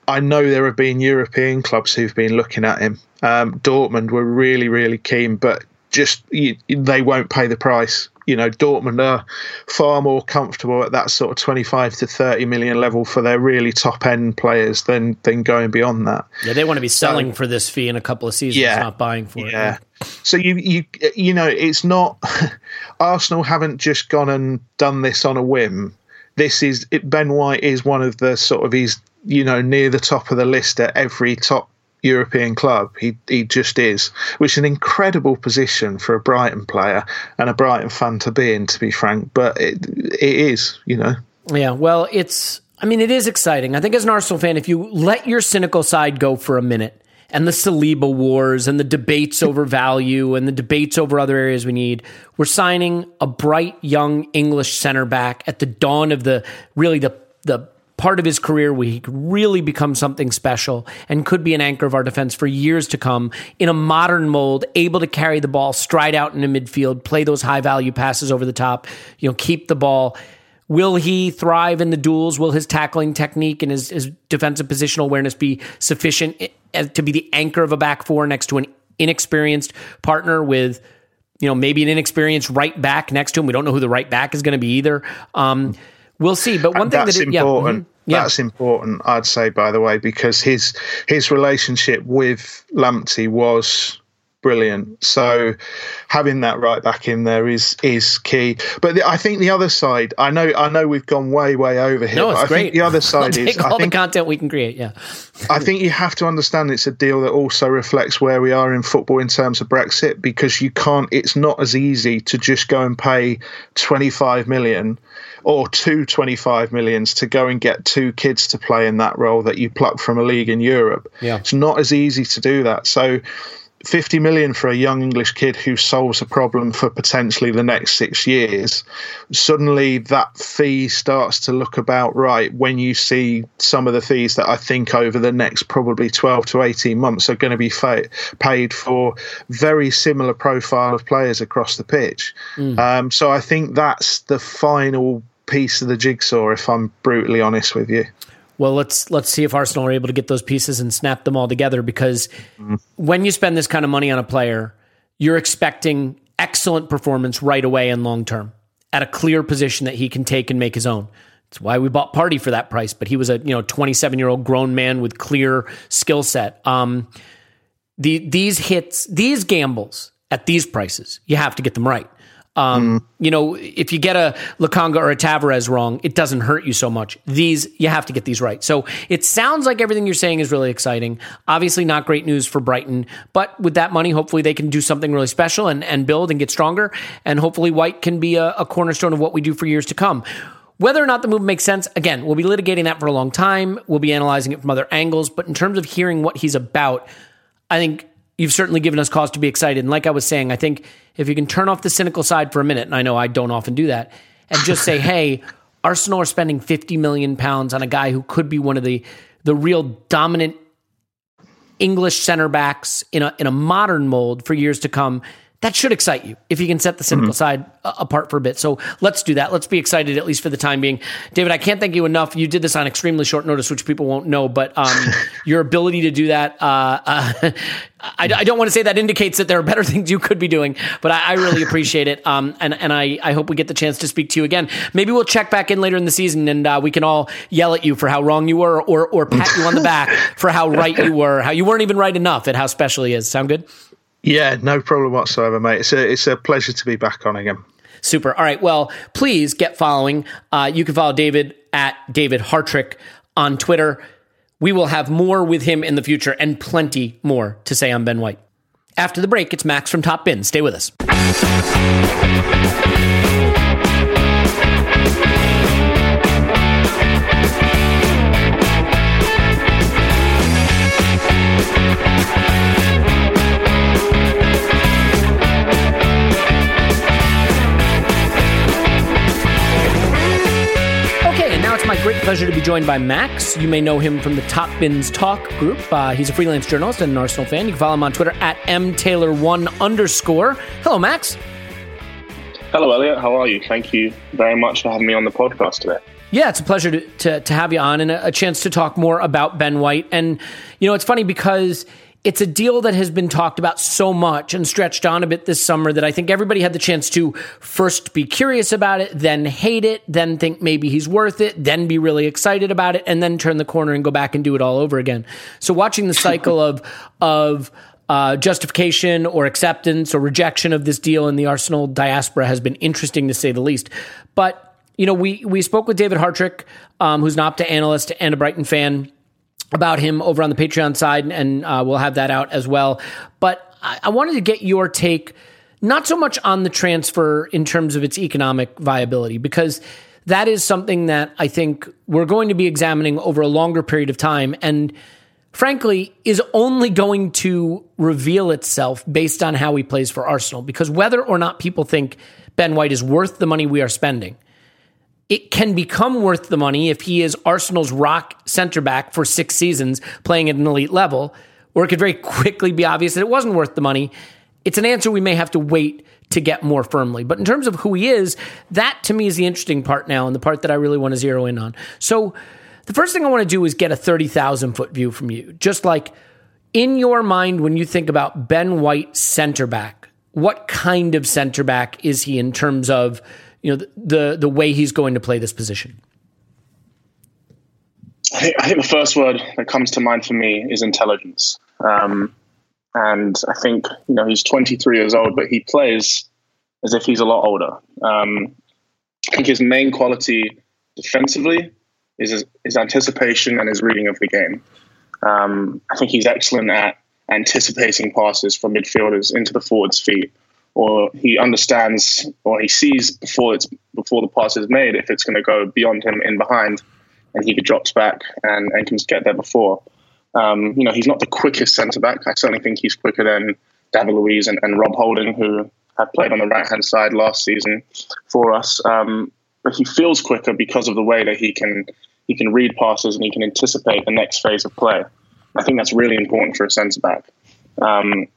I know there have been European clubs who've been looking at him. Um, Dortmund were really, really keen, but just you, they won't pay the price you know, Dortmund are far more comfortable at that sort of 25 to 30 million level for their really top end players than than going beyond that. Yeah, they want to be selling so, for this fee in a couple of seasons, yeah, not buying for it. Yeah. So you you you know, it's not Arsenal haven't just gone and done this on a whim. This is Ben White is one of the sort of he's you know near the top of the list at every top European club. He he just is, which is an incredible position for a Brighton player and a Brighton fan to be in. To be frank, but it it is, you know. Yeah, well, it's. I mean, it is exciting. I think as an Arsenal fan, if you let your cynical side go for a minute, and the Saliba wars and the debates over value and the debates over other areas we need, we're signing a bright young English center back at the dawn of the really the the part of his career where he could really become something special and could be an anchor of our defense for years to come in a modern mold, able to carry the ball, stride out into midfield, play those high value passes over the top, you know, keep the ball. Will he thrive in the duels? Will his tackling technique and his, his defensive positional awareness be sufficient eh, to be the anchor of a back four next to an inexperienced partner with, you know, maybe an inexperienced right back next to him? We don't know who the right back is going to be either. Um, We'll see. But one and thing that's that it, important. Yeah, mm-hmm. yeah. That's important, I'd say, by the way, because his his relationship with Lamptey was brilliant. So having that right back in there is is key. But the, I think the other side, I know I know we've gone way way over here. No, it's I great. think the other side is all I think the content we can create. Yeah. I think you have to understand it's a deal that also reflects where we are in football in terms of Brexit because you can't. It's not as easy to just go and pay twenty five million or two 25 millions to go and get two kids to play in that role that you pluck from a league in Europe. Yeah. It's not as easy to do that. So 50 million for a young English kid who solves a problem for potentially the next six years, suddenly that fee starts to look about right when you see some of the fees that I think over the next probably 12 to 18 months are going to be fa- paid for very similar profile of players across the pitch. Um, so I think that's the final piece of the jigsaw, if I'm brutally honest with you. Well, let's let's see if Arsenal are able to get those pieces and snap them all together. Because when you spend this kind of money on a player, you're expecting excellent performance right away and long term at a clear position that he can take and make his own. It's why we bought Partey for that price, but he was a you know 27 year old grown man with clear skill set. Um, the these hits, these gambles at these prices, you have to get them right. Um, You know, if you get a Lokonga or a Tavares wrong, it doesn't hurt you so much. These, you have to get these right. So it sounds like everything you're saying is really exciting. Obviously, not great news for Brighton, but with that money, hopefully they can do something really special and, and build and get stronger. And hopefully, White can be a, a cornerstone of what we do for years to come. Whether or not the move makes sense, again, we'll be litigating that for a long time. We'll be analyzing it from other angles. But in terms of hearing what he's about, I think you've certainly given us cause to be excited. And like I was saying, I think if you can turn off the cynical side for a minute, and I know I don't often do that, and just say, hey, Arsenal are spending 50 million pounds on a guy who could be one of the the real dominant English center backs in a in a modern mold for years to come. That should excite you if you can set the cynical side uh, apart for a bit. So let's do that. Let's be excited at least for the time being. David, I can't thank you enough. You did this on extremely short notice, which people won't know, but um, your ability to do that, uh, uh, I, I don't want to say that indicates that there are better things you could be doing, but I, I really appreciate it. Um, and and I, I hope we get the chance to speak to you again. Maybe we'll check back in later in the season and uh, we can all yell at you for how wrong you were or, or pat you on the back for how right you were, how you weren't even right enough at how special he is. Sound good? Yeah, no problem whatsoever, mate. It's a it's a pleasure to be back on again. Super. All right. Well, please get following. Uh, you can follow David at David Hartrick on Twitter. We will have more with him in the future and plenty more to say on Ben White. After the break, it's Max from Top Bin. Stay with us. Pleasure to be joined by Max. You may know him from the Top Bins Talk group. Uh, he's a freelance journalist and an Arsenal fan. You can follow him on Twitter at mtaylor1 underscore. Hello, Max. Hello, Elliot. How are you? Thank you very much for having me on the podcast today. Yeah, it's a pleasure to, to, to have you on and a, a chance to talk more about Ben White. And, you know, it's funny because it's a deal that has been talked about so much and stretched on a bit this summer that I think everybody had the chance to first be curious about it, then hate it, then think maybe he's worth it, then be really excited about it, and then turn the corner and go back and do it all over again. So watching the cycle of, of, uh, justification or acceptance or rejection of this deal in the Arsenal diaspora has been interesting to say the least. But you know, we we spoke with David Hartrick, um, who's an Opta analyst and a Brighton fan, about him over on the Patreon side, and uh, we'll have that out as well. But I, I wanted to get your take, not so much on the transfer in terms of its economic viability, because that is something that I think we're going to be examining over a longer period of time, and frankly, is only going to reveal itself based on how he plays for Arsenal. Because whether or not people think Ben White is worth the money we are spending, it can become worth the money if he is Arsenal's rock center back for six seasons playing at an elite level, or it could very quickly be obvious that it wasn't worth the money. It's an answer we may have to wait to get more firmly. But in terms of who he is, that to me is the interesting part now and the part that I really want to zero in on. So the first thing I want to do is get a 30,000 foot view from you. Just like in your mind, when you think about Ben White center back, what kind of center back is he in terms of you know the, the the way he's going to play this position? I think, I think the first word that comes to mind for me is intelligence. Um, and I think you know he's 23 years old, but he plays as if he's a lot older. Um, I think his main quality defensively is his, anticipation and his reading of the game. Um, I think he's excellent at anticipating passes from midfielders into the forwards' feet, or he understands or he sees before it's before the pass is made if it's going to go beyond him in behind, and he drops back and, and can get there before. Um, you know, he's not the quickest centre back. I certainly think he's quicker than David Luiz and, and Rob Holding, who have played on the right hand side last season for us. Um, but he feels quicker because of the way that he can he can read passes and he can anticipate the next phase of play. I think that's really important for a centre back. Um,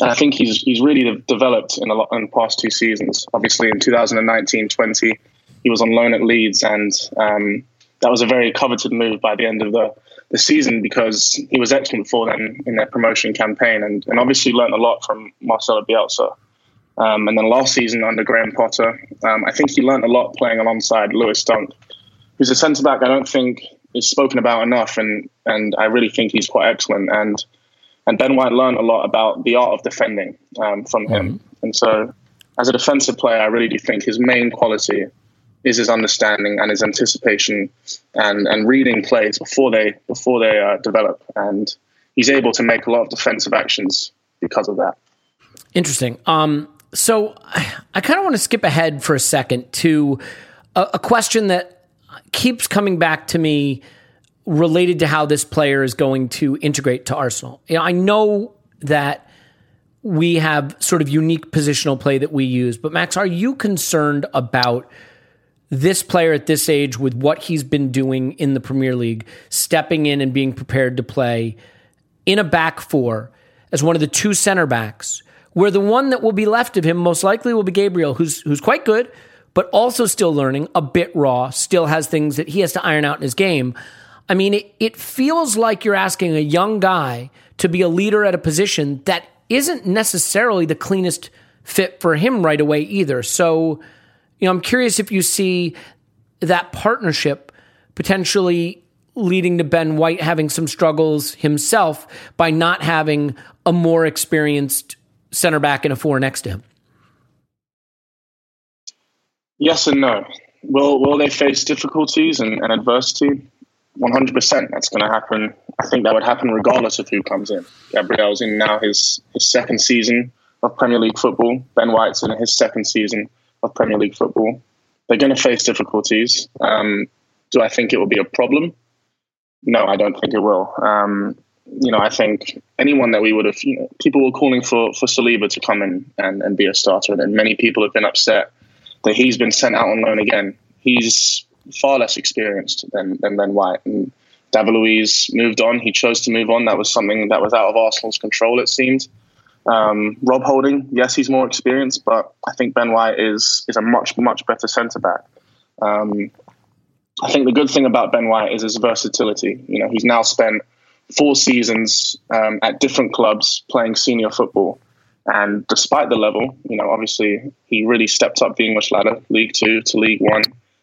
I think he's he's really developed in a lot in the past two seasons. Obviously, in 2019-20, he was on loan at Leeds, and um, that was a very coveted move by the end of the, the season because he was excellent for them in their promotion campaign, and, and obviously learned a lot from Marcelo Bielsa. Um, and then last season under Graham Potter, um, I think he learned a lot playing alongside Lewis Dunk, who's a centre back I don't think is spoken about enough, and and I really think he's quite excellent. And and Ben White learned a lot about the art of defending um, from him. Mm-hmm. And so, as a defensive player, I really do think his main quality is his understanding and his anticipation and and reading plays before they before they uh, develop. And he's able to make a lot of defensive actions because of that. Interesting. Um, so I kind of want to skip ahead for a second to a, a, question that keeps coming back to me related to how this player is going to integrate to Arsenal. You know, I know that we have sort of unique positional play that we use, but Max, are you concerned about this player at this age with what he's been doing in the Premier League, stepping in and being prepared to play in a back four as one of the two center backs? where the one that will be left of him most likely will be Gabriel, who's who's quite good, but also still learning, a bit raw, still has things that he has to iron out in his game. I mean, it, it feels like you're asking a young guy to be a leader at a position that isn't necessarily the cleanest fit for him right away either. So, you know, I'm curious if you see that partnership potentially leading to Ben White having some struggles himself by not having a more experienced center back and a four next to him? Yes and no. Will will they face difficulties and, and adversity? One hundred percent. That's going to happen. I think that would happen regardless of who comes in. Gabriel's in now his his second season of Premier League football. Ben White's in his second season of Premier League football. They're going to face difficulties. Um, do I think it will be a problem? No, I don't think it will. Um, you know, I think anyone that we would have, you know, people were calling for for Saliba to come in and, and be a starter, and many people have been upset that he's been sent out on loan again. He's far less experienced than than Ben White. And David Luiz moved on. He chose to move on. That was something that was out of Arsenal's control, it seemed. Um, Rob Holding, yes, he's more experienced, but I think Ben White is is a much much better centre back. Um, I think the good thing about Ben White is his versatility. You know, he's now spent four seasons um, at different clubs playing senior football. And despite the level, you know, obviously he really stepped up the English ladder, League Two to League One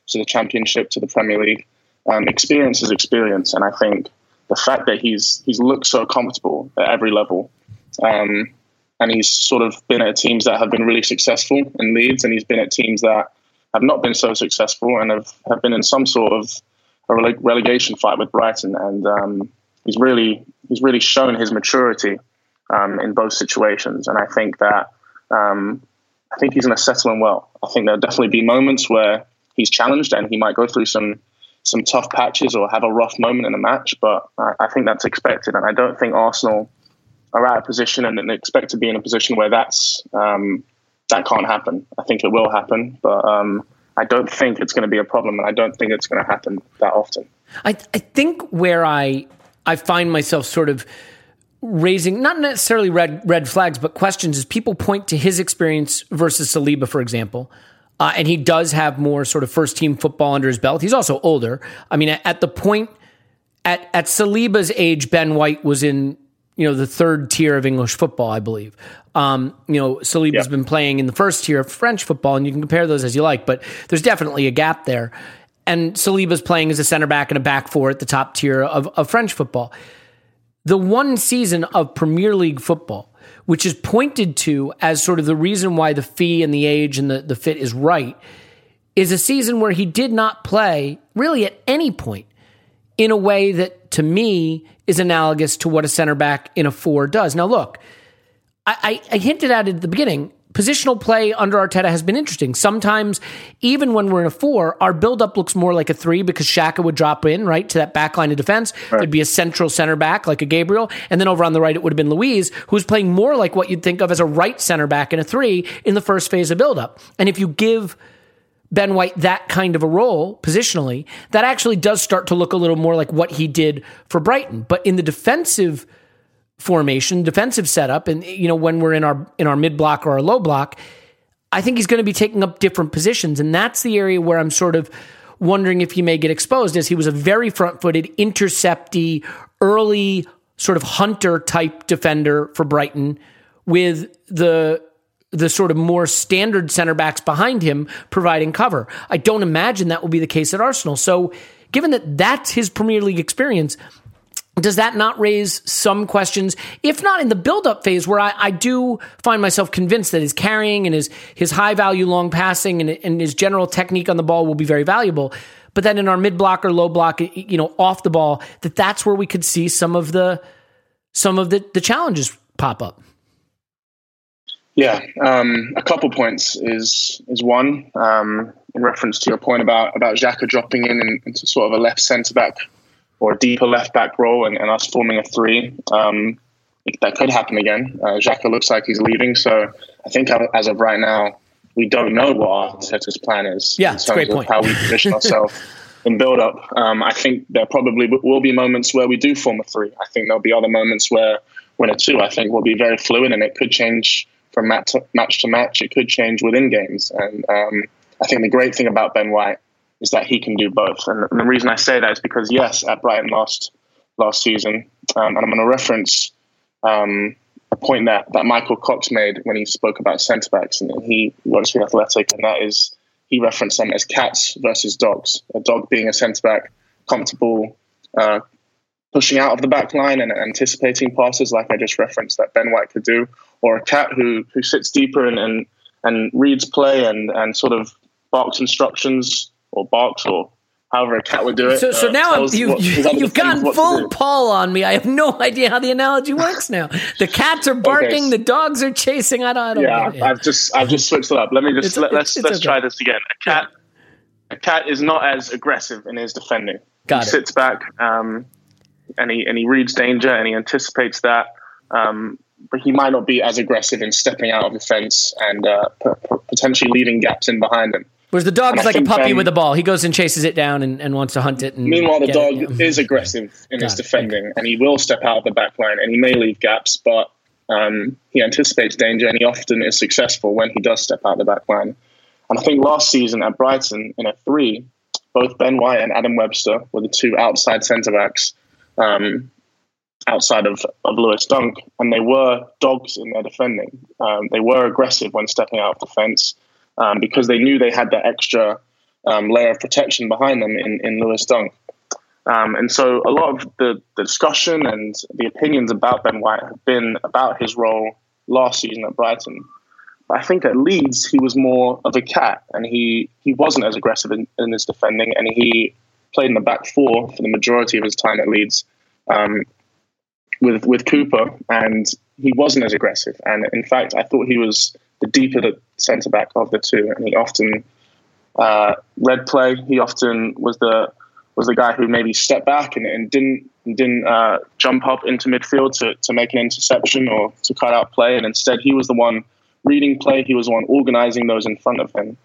to the Championship to the Premier League. Um, experience is experience, and I think the fact that he's he's looked so comfortable at every level, um, and he's sort of been at teams that have been really successful in Leeds, and he's been at teams that have not been so successful and have, have been in some sort of a relegation fight with Brighton. And um, he's really he's really shown his maturity um, in both situations, and I think that um, I think he's going to settle in well. I think there'll definitely be moments where he's challenged and he might go through some some tough patches or have a rough moment in a match, but I, I think that's expected, and I don't think Arsenal are at a position and expect to be in a position where that's um, that can't happen. I think it will happen, but um, I don't think it's going to be a problem, and I don't think it's going to happen that often. I, I think where I I find myself sort of raising not necessarily red red flags, but questions as people point to his experience versus Saliba, for example. Uh, and he does have more sort of first team football under his belt. He's also older. I mean, at, the point at at Saliba's age, Ben White was in you know the third tier of English football, I believe. Um, you know, Saliba's yep. been playing in the first tier of French football, and you can compare those as you like, but there's definitely a gap there and Saliba's playing as a center back and a back four at the top tier of, of French football. the one season of Premier League football, which is pointed to as sort of the reason why the fee and the age and the, the fit is right, is a season where he did not play really at any point in a way that to me is analogous to what a center back in a four does. Now, look, I, I, I hinted at it at the beginning positional play under Arteta has been interesting. Sometimes, even when we're in a four, our buildup looks more like a three because Xhaka would drop in, right, to that back line of defense. Right. There'd be a central center back like a Gabriel. And then over on the right, it would have been Luiz, who's playing more like what you'd think of as a right center back in a three in the first phase of buildup. And if you give Ben White that kind of a role positionally, that actually does start to look a little more like what he did for Brighton. But in the defensive formation, defensive setup, and you know when we're in our in our mid block or our low block, I think he's going to be taking up different positions, and that's the area where I'm sort of wondering if he may get exposed, as he was a very front footed, intercepty, early sort of hunter type defender for Brighton, with the the sort of more standard center backs behind him providing cover. I don't imagine that will be the case at Arsenal. So, given that that's his Premier League experience, does that not raise some questions, if not in the build-up phase, where I, I, do find myself convinced that his carrying and his his high value long passing and, and his general technique on the ball will be very valuable. But then in our mid block or low block, you know, off the ball, that that's where we could see some of the some of the the challenges pop up. Yeah, um, a couple points is is one um, in reference to your point about about Xhaka dropping in into sort of a left centre back or a deeper left back role and, and us forming a three. Um, that could happen again. Uh, Xhaka looks like he's leaving, so I think as of right now, we don't know what Arteta's plan is yeah, in terms of point. how we position ourselves in build up. Um, I think there probably will be moments where we do form a three. I think there'll be other moments where when a two, I think will be very fluid and it could change from match to match. To match. It could change within games, and um, I think the great thing about Ben White is that he can do both. And, the reason I say that is because yes, at Brighton last last season, um, and I'm going to reference um, a point that that Michael Cox made when he spoke about centre backs, and he works for Athletic, and that is he referenced them as cats versus dogs. A dog being a centre back, comfortable. Uh, pushing out of the back line and anticipating passes like I just referenced that Ben White could do, or a cat who who sits deeper and and, and reads play and, and sort of barks instructions or barks or however a cat would do it. So, so uh, now you, what, you, you've gone full Paul on me. I have no idea how the analogy works now. The cats are barking, okay. the dogs are chasing. I don't, I don't yeah, yeah, I've just I've just switched it up. Let me just let, us let's, let's okay. try this again. A cat a cat is not as aggressive in his defending. Got he it. sits back um, and he and he reads danger and he anticipates that. Um, but he might not be as aggressive in stepping out of the fence and uh, p- p- potentially leaving gaps in behind him. Whereas the dog is like a puppy with a ball. He goes and chases it down and, and wants to hunt it. meanwhile, the dog it, is aggressive in his defending, okay. and he will step out of the back line, and he may leave gaps, but um, he anticipates danger, and he often is successful when he does step out of the back line. And I think last season at Brighton in a three, both Ben White and Adam Webster were the two outside centre backs um, outside of, of Lewis Dunk, and they were dogs in their defending. Um, they were aggressive when stepping out of defence um, because they knew they had that extra um, layer of protection behind them in, in Lewis Dunk. Um, and so a lot of the, the, discussion and the opinions about Ben White have been about his role last season at Brighton. But I think at Leeds he was more of a cat, and he he wasn't as aggressive in, in his defending, and he played in the back four for the majority of his time at Leeds um, with with Cooper, and he wasn't as aggressive. And in fact, I thought he was the deeper the centre back of the two, and he often uh, read play. He often was the was the guy who maybe stepped back and, and didn't didn't uh, jump up into midfield to, to make an interception or to cut out play, and instead he was the one reading play. He was the one organising those in front of him,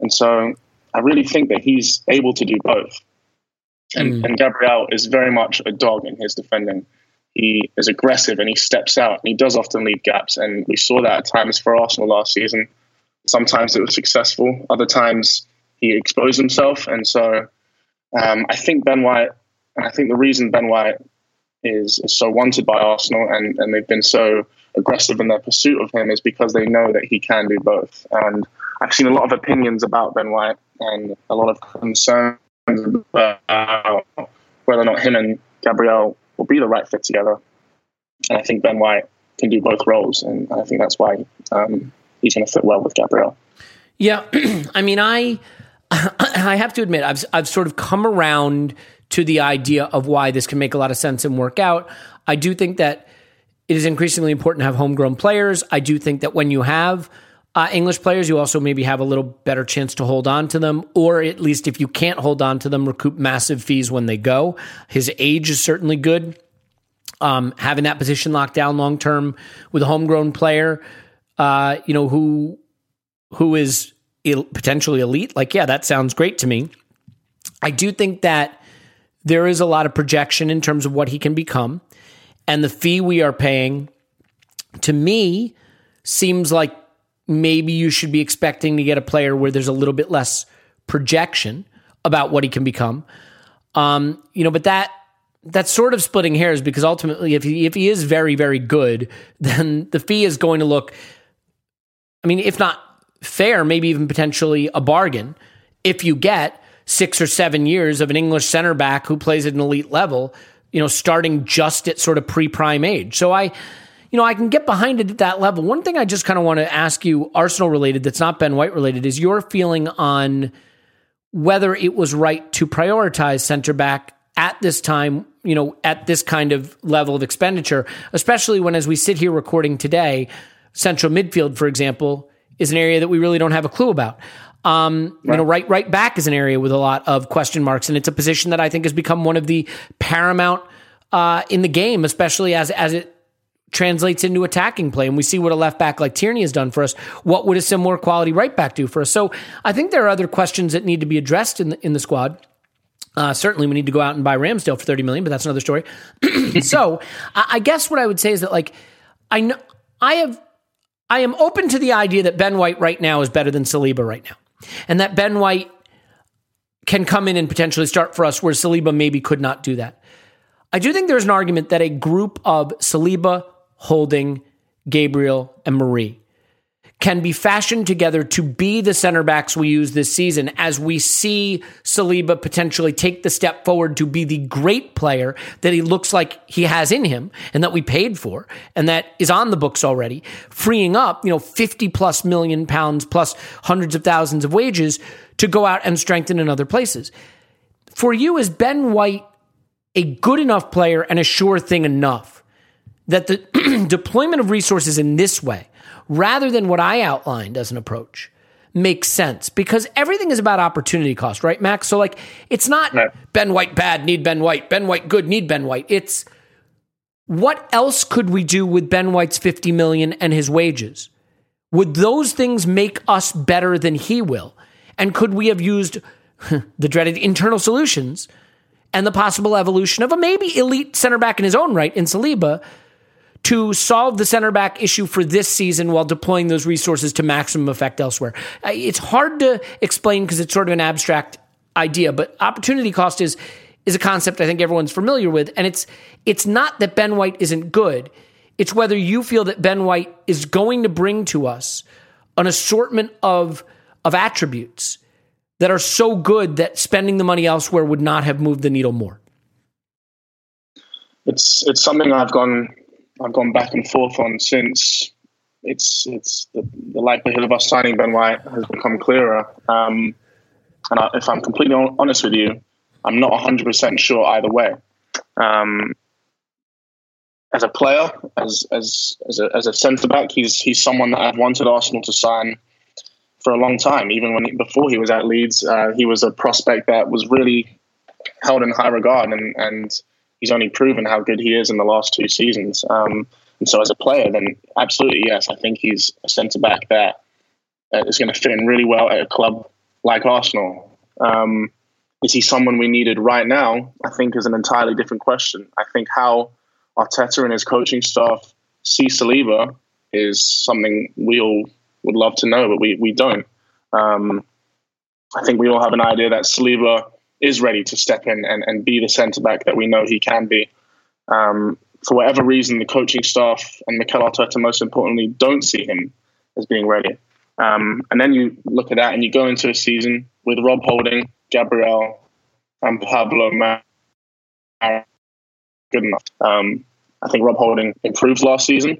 and so I really think that he's able to do both. And, mm. and Gabriel is very much a dog in his defending he is aggressive and he steps out and he does often leave gaps. And we saw that at times for Arsenal last season. Sometimes it was successful, other times he exposed himself. And so um, I think Ben White, and I think the reason Ben White is, is so wanted by Arsenal and, and they've been so aggressive in their pursuit of him is because they know that he can do both. And I've seen a lot of opinions about Ben White and a lot of concerns about whether or not him and Gabriel will be the right fit together. and I think Ben White can do both roles, and I think that's why um, he's going to fit well with Gabriel. Yeah, I mean, I I have to admit, I've I've sort of come around to the idea of why this can make a lot of sense and work out. I do think that it is increasingly important to have homegrown players. I do think that when you have uh, English players, you also maybe have a little better chance to hold on to them, or at least if you can't hold on to them, recoup massive fees when they go. His age is certainly good. Um, having that position locked down long term with a homegrown player, uh, you know, who who is il- potentially elite, like yeah, that sounds great to me. I do think that there is a lot of projection in terms of what he can become, and the fee we are paying, to me, seems like maybe you should be expecting to get a player where there's a little bit less projection about what he can become. Um, you know, but that that's sort of splitting hairs because ultimately, if he if he is very very good, then the fee is going to look. I mean, if not fair, maybe even potentially a bargain. If you get six or seven years of an English center back who plays at an elite level, you know, starting just at sort of pre prime age. So I, you know, I can get behind it at that level. One thing I just kind of want to ask you, Arsenal related, that's not Ben White related, is your feeling on whether it was right to prioritize center back at this time, you know, at this kind of level of expenditure, especially when, as we sit here recording today, central midfield, for example, is an area that we really don't have a clue about. Um, right. You know, right right back is an area with a lot of question marks, and it's a position that I think has become one of the paramount uh, in the game, especially as as it translates into attacking play. And we see what a left back like Tierney has done for us. What would a similar quality right back do for us? So I think there are other questions that need to be addressed in the, in the squad. Uh, certainly, we need to go out and buy Ramsdale for thirty million, but that's another story. so, I, I guess what I would say is that, like, I know I have, I am open to the idea that Ben White right now is better than Saliba right now, and that Ben White can come in and potentially start for us where Saliba maybe could not do that. I do think there's an argument that a group of Saliba, Holding, Gabriel, and Marí can be fashioned together to be the center backs we use this season as we see Saliba potentially take the step forward to be the great player that he looks like he has in him and that we paid for and that is on the books already, freeing up, you know, 50 plus million pounds plus hundreds of thousands of wages to go out and strengthen in other places. For you, is Ben White a good enough player and a sure thing enough that the deployment of resources in this way rather than what I outlined as an approach makes sense because everything is about opportunity cost, right, Max? So, like, it's not Ben White bad, need Ben White, Ben White good, need Ben White. It's what else could we do with Ben White's 50 million and his wages? Would those things make us better than he will? And could we have used the dreaded internal solutions and the possible evolution of a maybe elite center back in his own right in Saliba to solve the center back issue for this season while deploying those resources to maximum effect elsewhere. Uh, it's hard to explain because it's sort of an abstract idea, but opportunity cost is is a concept I think everyone's familiar with, and it's it's not that Ben White isn't good. It's whether you feel that Ben White is going to bring to us an assortment of of attributes that are so good that spending the money elsewhere would not have moved the needle more. It's it's something I've gone I've gone back and forth on since it's it's the, the likelihood of us signing Ben White has become clearer. Um, and I, if I'm completely honest with you, I'm not 100% sure either way. Um, as a player, as as as a, as a centre back, he's he's someone that I've wanted Arsenal to sign for a long time. Even when he, before he was at Leeds, uh, he was a prospect that was really held in high regard, and and he's only proven how good he is in the last two seasons. Um, and so, as a player, then absolutely yes, I think he's a centre back that uh, is going to fit in really well at a club like Arsenal. Um, is he someone we needed right now? I think is an entirely different question. I think how Arteta and his coaching staff see Saliba is something we all would love to know, but we we don't. Um, I think we all have an idea that Saliba is ready to step in and, and be the centre back that we know he can be. Um, for whatever reason, the coaching staff and Mikel Arteta, most importantly, don't see him as being ready. Um, and then you look at that and you go into a season with Rob Holding, Gabriel, and Pablo Mar- good enough. Um, I think Rob Holding improved last season.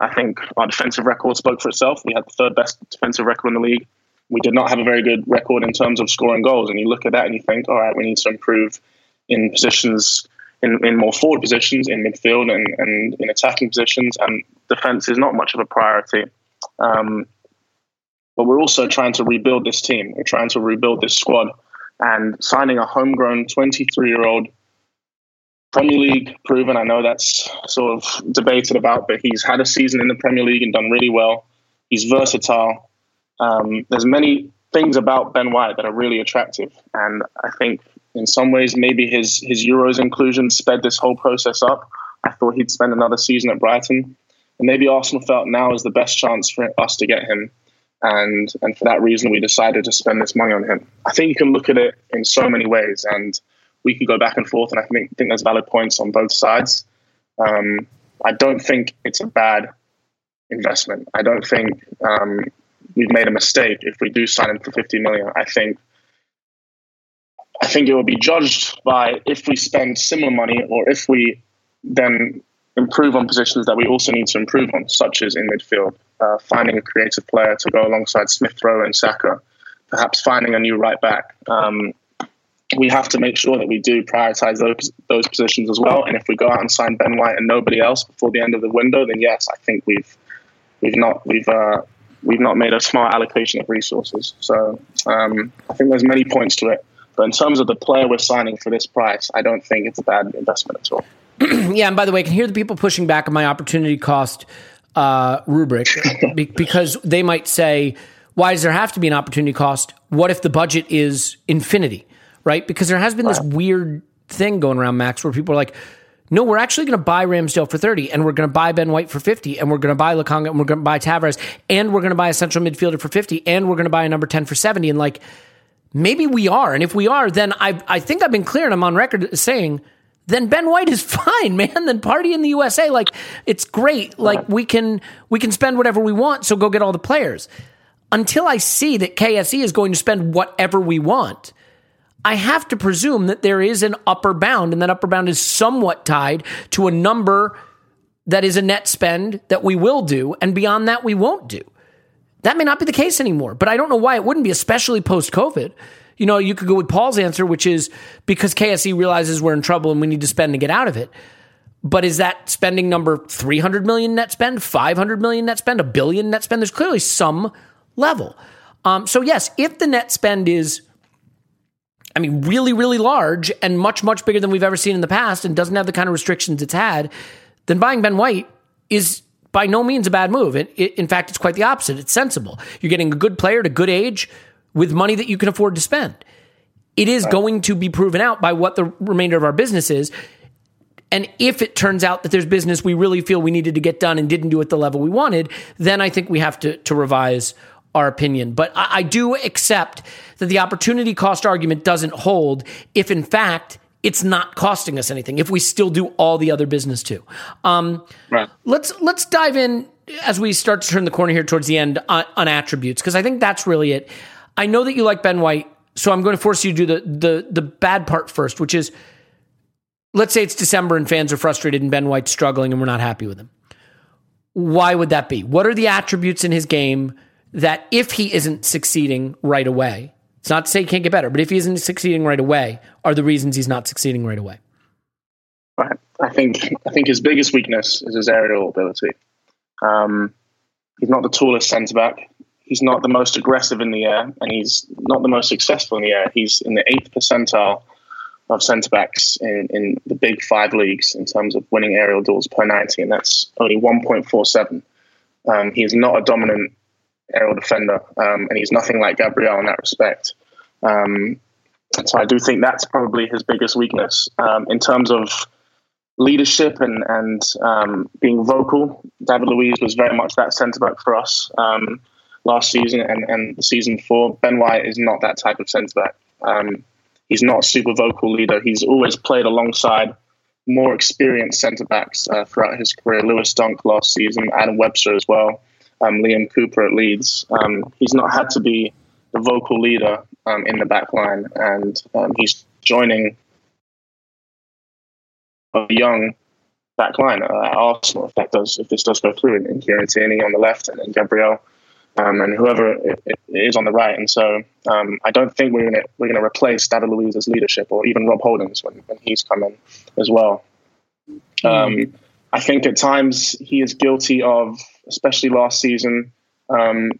I think our defensive record spoke for itself. We had the third best defensive record in the league. We did not have a very good record in terms of scoring goals. And you look at that and you think, all right, we need to improve in positions, in, in more forward positions, in midfield and, and in attacking positions. And defense is not much of a priority. Um, but we're also trying to rebuild this team. We're trying to rebuild this squad. And signing a homegrown 23 year old Premier League proven. I know that's sort of debated about, but he's had a season in the Premier League and done really well. He's versatile. Um, there's many things about Ben White that are really attractive, and I think in some ways maybe his his Euros inclusion sped this whole process up. I thought he'd spend another season at Brighton, and maybe Arsenal felt now is the best chance for us to get him, and and for that reason we decided to spend this money on him. I think you can look at it in so many ways, and we could go back and forth, and I think think there's valid points on both sides. Um, I don't think it's a bad investment. I don't think um, we've made a mistake if we do sign him for 50 million. I think I think it will be judged by if we spend similar money or if we then improve on positions that we also need to improve on, such as in midfield, uh, finding a creative player to go alongside Smith Rowe and Saka, perhaps finding a new right back. Um, we have to make sure that we do prioritize those those positions as well. And if we go out and sign Ben White and nobody else before the end of the window, then yes, I think we've we've not we've uh, we've not made a smart allocation of resources. So um, I think there's many points to it. But in terms of the player we're signing for this price, I don't think it's a bad investment at all. yeah, and by the way, I can hear the people pushing back on my opportunity cost uh, rubric because they might say, "Why does there have to be an opportunity cost? What if the budget is infinity?" right? Because there has been this weird thing going around, Max, where people are like, no, we're actually going to buy Ramsdale for 30 and we're going to buy Ben White for 50 and we're going to buy Lokonga and we're going to buy Tavares and we're going to buy a central midfielder for 50 and we're going to buy a number 10 for 70. And like, maybe we are. And if we are, then I, I think I've been clear and I'm on record saying, then Ben White is fine, man. Then party in the USA. Like, it's great. Like, we can, we can spend whatever we want. So go get all the players. Until I see that KSE is going to spend whatever we want I have to presume that there is an upper bound, and that upper bound is somewhat tied to a number that is a net spend that we will do, and beyond that, we won't do. That may not be the case anymore, but I don't know why it wouldn't be, especially post COVID. You know, you could go with Paul's answer, which is because KSE realizes we're in trouble and we need to spend to get out of it. But is that spending number 300 million net spend, 500 million net spend, a billion net spend? There's clearly some level. Um, so, yes, if the net spend is I mean, really, really large and much, much bigger than we've ever seen in the past and doesn't have the kind of restrictions it's had, then buying Ben White is by no means a bad move. It, it, in fact, it's quite the opposite. It's sensible. You're getting a good player at a good age with money that you can afford to spend. It is going to be proven out by what the remainder of our business is. And if it turns out that there's business we really feel we needed to get done and didn't do it the level we wanted, then I think we have to, to revise our opinion. But I, I do accept that the opportunity cost argument doesn't hold if, in fact, it's not costing us anything. If we still do all the other business too. Um, right. Let's let's dive in as we start to turn the corner here towards the end on, on attributes because I think that's really it. I know that you like Ben White, so I'm going to force you to do the the the bad part first, which is let's say it's December and fans are frustrated and Ben White's struggling and we're not happy with him. Why would that be? What are the attributes in his game that if he isn't succeeding right away, it's not to say he can't get better, but if he isn't succeeding right away, are the reasons he's not succeeding right away? Right. I think I think his biggest weakness is his aerial ability. Um, he's not the tallest centre back. He's not the most aggressive in the air, and he's not the most successful in the air. He's in the eighth percentile of centre backs in, in the big five leagues in terms of winning aerial duels per 90, and that's only 1.47. Um, he's not a dominant aerial defender, um, and he's nothing like Gabriel in that respect. Um, so I do think that's probably his biggest weakness um, in terms of leadership and and um, being vocal. David Luiz was very much that centre back for us um, last season and and the season before. Ben White is not that type of centre back. He's not a super vocal leader. He's always played alongside more experienced centre backs uh, throughout his career. Lewis Dunk last season, Adam Webster as well Liam Cooper at Leeds. Um, he's not had to be the vocal leader um, in the back line, and um, he's joining a young back line at Arsenal if that does if this does go through and, Kieran Tierney on the left and, and Gabriel um, and whoever it, it is on the right. And so um, I don't think we're gonna we're gonna replace David Luiz's leadership or even Rob Holding's when, when he's coming as well. Um, I think at times he is guilty of, especially last season, um,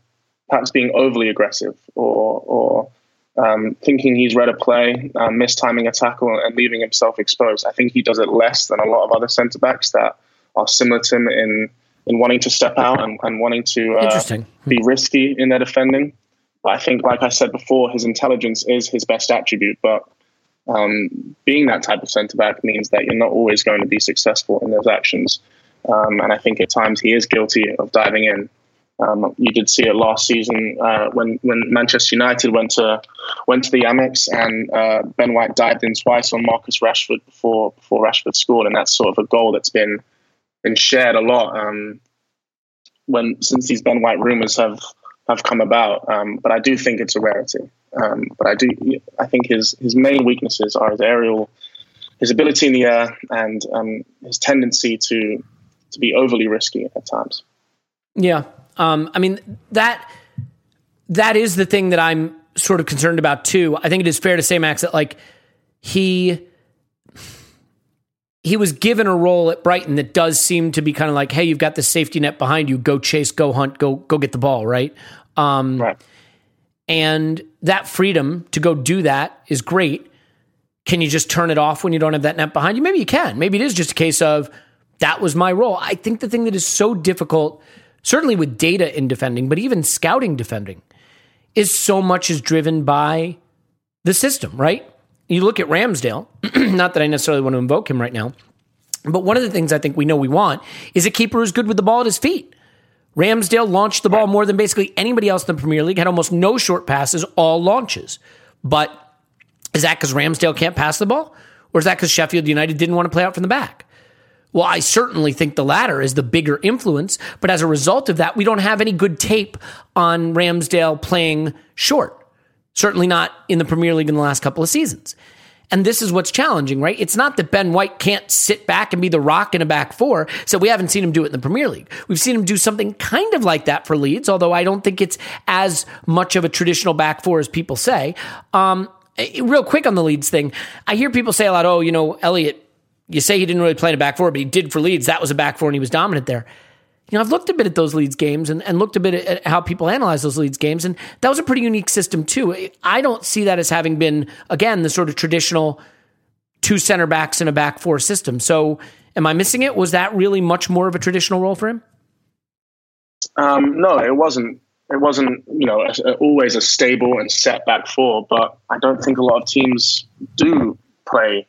perhaps being overly aggressive or or um, thinking he's read a play, uh, mistiming a tackle, and leaving himself exposed. I think he does it less than a lot of other centre backs that are similar to him in in wanting to step out and, and wanting to uh, be risky in their defending. But I think, like I said before, his intelligence is his best attribute. But um, being that type of centre back means that you're not always going to be successful in those actions. Um, and I think at times he is guilty of diving in. Um, you did see it last season uh, when when Manchester United went to went to the Amex and uh, Ben White dived in twice on Marcus Rashford before before Rashford scored, and that's sort of a goal that's been been shared a lot um, when since these Ben White rumors have have come about. Um, but I do think it's a rarity. Um, but I do I think his his main weaknesses are his aerial, his ability in the air, and um, his tendency to to be overly risky at times. Yeah. Um, I mean that that is the thing that I'm sort of concerned about too. I think it is fair to say, Max, that like he he was given a role at Brighton that does seem to be kind of like, hey, you've got the safety net behind you. Go chase, go hunt, go go get the ball, right? Um, Right. And that freedom to go do that is great. Can you just turn it off when you don't have that net behind you? Maybe you can. Maybe it is just a case of that was my role. I think the thing that is so difficult, certainly with data in defending, but even scouting defending, is so much is driven by the system, right? You look at Ramsdale, not that I necessarily want to invoke him right now, but one of the things I think we know we want is a keeper who's good with the ball at his feet. Ramsdale launched the ball more than basically anybody else in the Premier League, had almost no short passes, all launches. But is that because Ramsdale can't pass the ball? Or is that because Sheffield United didn't want to play out from the back? Well, I certainly think the latter is the bigger influence, but as a result of that, we don't have any good tape on Ramsdale playing short. Certainly not in the Premier League in the last couple of seasons. And this is what's challenging, right? It's not that Ben White can't sit back and be the rock in a back four. So we haven't seen him do it in the Premier League. We've seen him do something kind of like that for Leeds, although I don't think it's as much of a traditional back four as people say. Um, real quick on the Leeds thing, I hear people say a lot, oh, you know, Elliot, you say he didn't really play in a back four, but he did for Leeds. That was a back four and he was dominant there. You know, I've looked a bit at those Leeds games and, and looked a bit at how people analyze those Leeds games, and that was a pretty unique system too. I don't see that as having been, again, the sort of traditional two center backs in a back four system. So am I missing it? Was that really much more of a traditional role for him? Um, no, it wasn't. It wasn't, you know, a, always a stable and set back four. But I don't think a lot of teams do play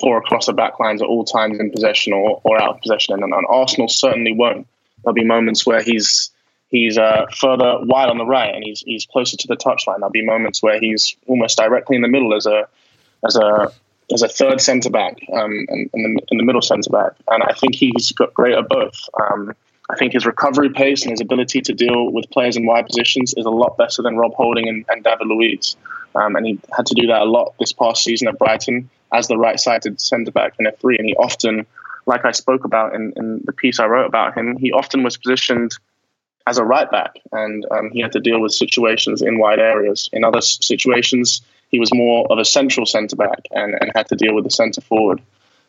four across the back lines at all times in possession or, or out of possession, and, and Arsenal certainly won't. There'll be moments where he's he's uh, further wide on the right and he's he's closer to the touchline. There'll be moments where he's almost directly in the middle as a as a as a third centre back um, and, the, in the middle centre back. And I think he's got great at both. Um, I think his recovery pace and his ability to deal with players in wide positions is a lot better than Rob Holding and, and David Luiz. Um, and he had to do that a lot this past season at Brighton as the right-sided centre back in a three. And he often, like I spoke about in, in the piece I wrote about him, he often was positioned as a right back, and um, he had to deal with situations in wide areas. In other situations, he was more of a central centre back and, and had to deal with the centre forward.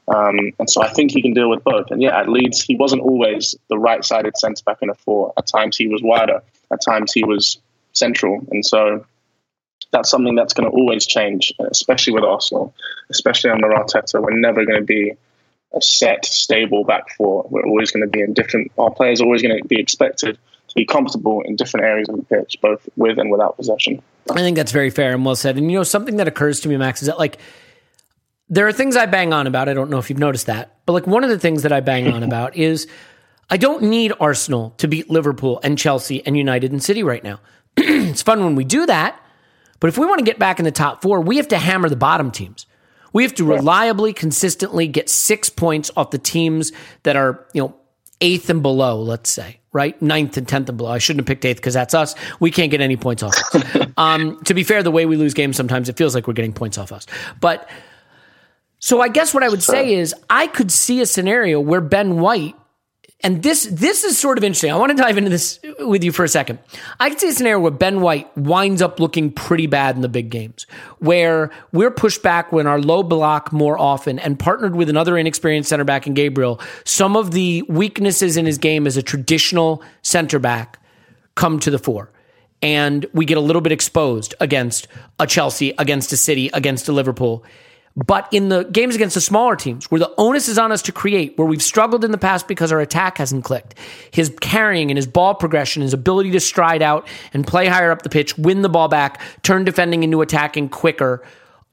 Um, and so I think he can deal with both. And yeah, at Leeds, he wasn't always the right sided centre back in a four. At times he was wider, at times he was central. And so that's something that's going to always change, especially with Arsenal, especially under Arteta. We're never going to be a set, stable back four. We're always going to be in different, our players are always going to be expected to be comfortable in different areas of the pitch, both with and without possession. I think that's very fair and well said. And you know, something that occurs to me, Max, is that like there are things I bang on about. I don't know if you've noticed that, but like one of the things that I bang on about is I don't need Arsenal to beat Liverpool and Chelsea and United and City right now. it's fun when we do that, but if we want to get back in the top four, we have to hammer the bottom teams. We have to reliably, consistently get six points off the teams that are, you know, eighth and below, let's say, right? Ninth and tenth and below. I shouldn't have picked eighth because that's us. We can't get any points off um, to be fair, the way we lose games, sometimes it feels like we're getting points off us. But So I guess what I would say is I could see a scenario where Ben White and this this is sort of interesting. I want to dive into this with you for a second. I can see a scenario where Ben White winds up looking pretty bad in the big games, where we're pushed back when our low block more often and partnered with another inexperienced center back in Gabriel. Some of the weaknesses in his game as a traditional center back come to the fore. And we get a little bit exposed against a Chelsea, against a City, against a Liverpool. But in the games against the smaller teams, where the onus is on us to create, where we've struggled in the past because our attack hasn't clicked, his carrying and his ball progression, his ability to stride out and play higher up the pitch, win the ball back, turn defending into attacking quicker,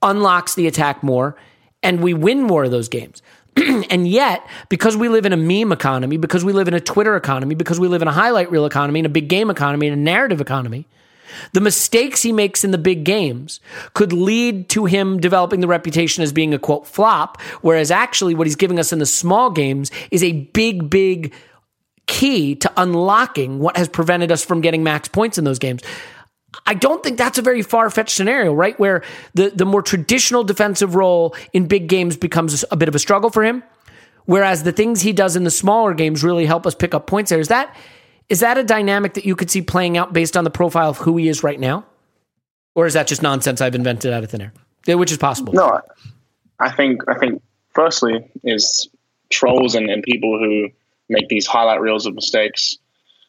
unlocks the attack more, and we win more of those games. and yet, because we live in a meme economy, because we live in a Twitter economy, because we live in a highlight reel economy, in a big game economy, in a narrative economy, the mistakes he makes in the big games could lead to him developing the reputation as being a quote flop, whereas actually what he's giving us in the small games is a big, big key to unlocking what has prevented us from getting max points in those games. I don't think that's a very far fetched scenario, right? Where the, the more traditional defensive role in big games becomes a bit of a struggle for him. Whereas the things he does in the smaller games really help us pick up points there. Is that is that a dynamic that you could see playing out based on the profile of who he is right now? Or is that just nonsense I've invented out of thin air? Which is possible. No, I think I think firstly is trolls and, and people who make these highlight reels of mistakes.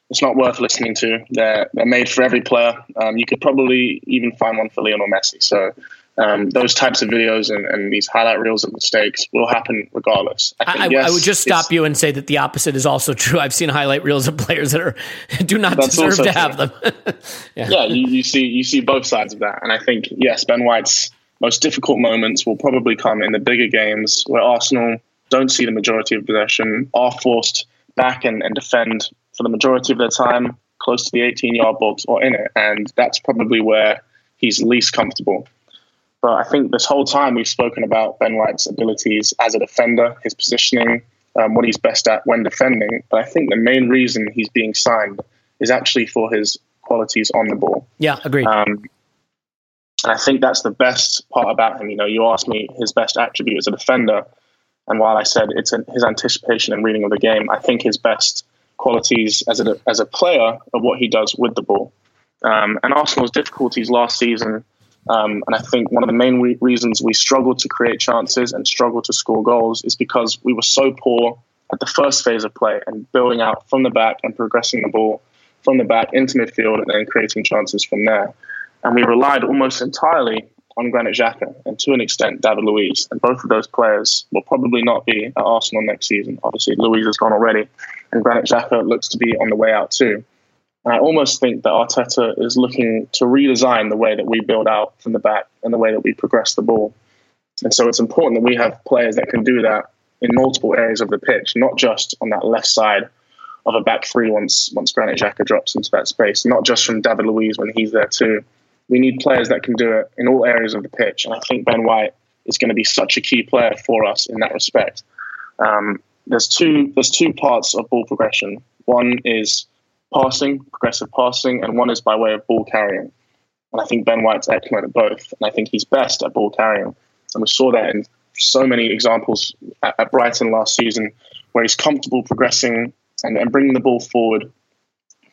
It's not worth listening to. They're they're made for every player. Um, you could probably even find one for Lionel Messi. So um, those types of videos and, and, these highlight reels of mistakes will happen regardless. I, think, I, yes, I would just stop you and say that the opposite is also true. I've seen highlight reels of players that are do not deserve to true. have them. yeah, yeah you, you, see you see both sides of that, and I think yes, Ben White's most difficult moments will probably come in the bigger games where Arsenal don't see the majority of possession, are forced back and, and defend for the majority of their time close to the 18 yard box or in it, and that's probably where he's least comfortable. But I think this whole time we've spoken about Ben White's abilities as a defender, his positioning, um, what he's best at when defending. But I think the main reason he's being signed is actually for his qualities on the ball. Yeah, agreed. Um, and I think that's the best part about him. You know, you asked me his best attribute as a defender, and while I said it's his anticipation and reading of the game, I think his best qualities as a as a player are what he does with the ball. Um, and Arsenal's difficulties last season um, and I think one of the main re- reasons we struggled to create chances and struggled to score goals is because we were so poor at the first phase of play and building out from the back and progressing the ball from the back into midfield and then creating chances from there. And we relied almost entirely on Granit Xhaka and to an extent David Luiz. And both of those players will probably not be at Arsenal next season. Obviously, Luiz has gone already, and Granit Xhaka looks to be on the way out too. And I almost think that Arteta is looking to redesign the way that we build out from the back and the way that we progress the ball. And so it's important that we have players that can do that in multiple areas of the pitch, not just on that left side of a back three once once Granit Xhaka drops into that space, not just from David Luiz when he's there too. We need players that can do it in all areas of the pitch, and I think Ben White is going to be such a key player for us in that respect. Um, there's two there's two parts of ball progression. One is passing, progressive passing, and one is by way of ball carrying. And I think Ben White's excellent at both, and I think he's best at ball carrying. And we saw that in so many examples at, at Brighton last season, where he's comfortable progressing and, and bringing the ball forward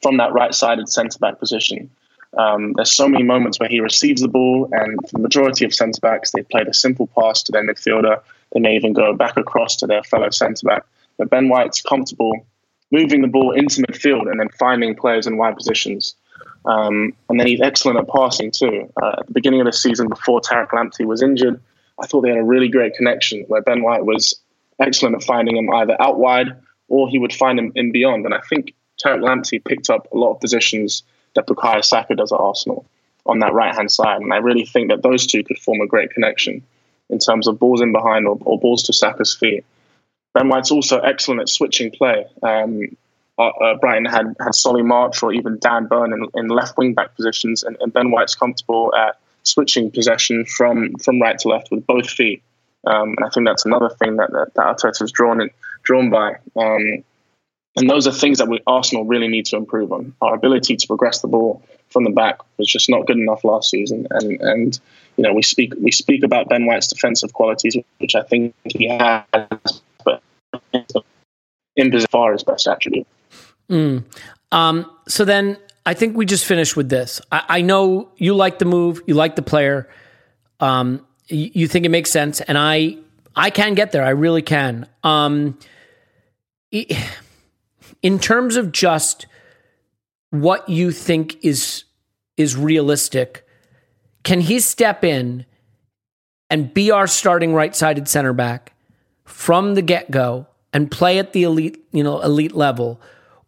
from that right-sided centre back position. Um, there's so many moments where he receives the ball, and the majority of centre backs, they played a simple pass to their midfielder. They may even go back across to their fellow centre back. But Ben White's comfortable moving the ball into midfield and then finding players in wide positions. Um, and then he's excellent at passing too. Uh, at the beginning of the season, before Tariq Lamptey was injured, I thought they had a really great connection where Ben White was excellent at finding him either out wide or he would find him in beyond. And I think Tariq Lamptey picked up a lot of positions that Bukayo Saka does at Arsenal on that right hand side. And I really think that those two could form a great connection in terms of balls in behind or, or balls to Saka's feet. Ben White's also excellent at switching play. Um, uh, uh, Brighton had had Solly March or even Dan Burn in, in left wing back positions, and, and, Ben White's comfortable at switching possession from from right to left with both feet. Um, and I think that's another thing that that, that Arteta's drawn in, drawn by. Um, and those are things that we Arsenal really need to improve on: our ability to progress the ball from the back was just not good enough last season. And and you know we speak we speak about Ben White's defensive qualities, which I think he has, in as far as best attribute. Mm. Um, so then I think we just finished with this. I, I know you like the move, you like the player, um, you, you, think it makes sense, and I I can get there. I really can. Um, in terms of just what you think is is realistic, can he step in and be our starting right-sided center back from the get-go and play at the elite, you know, elite level?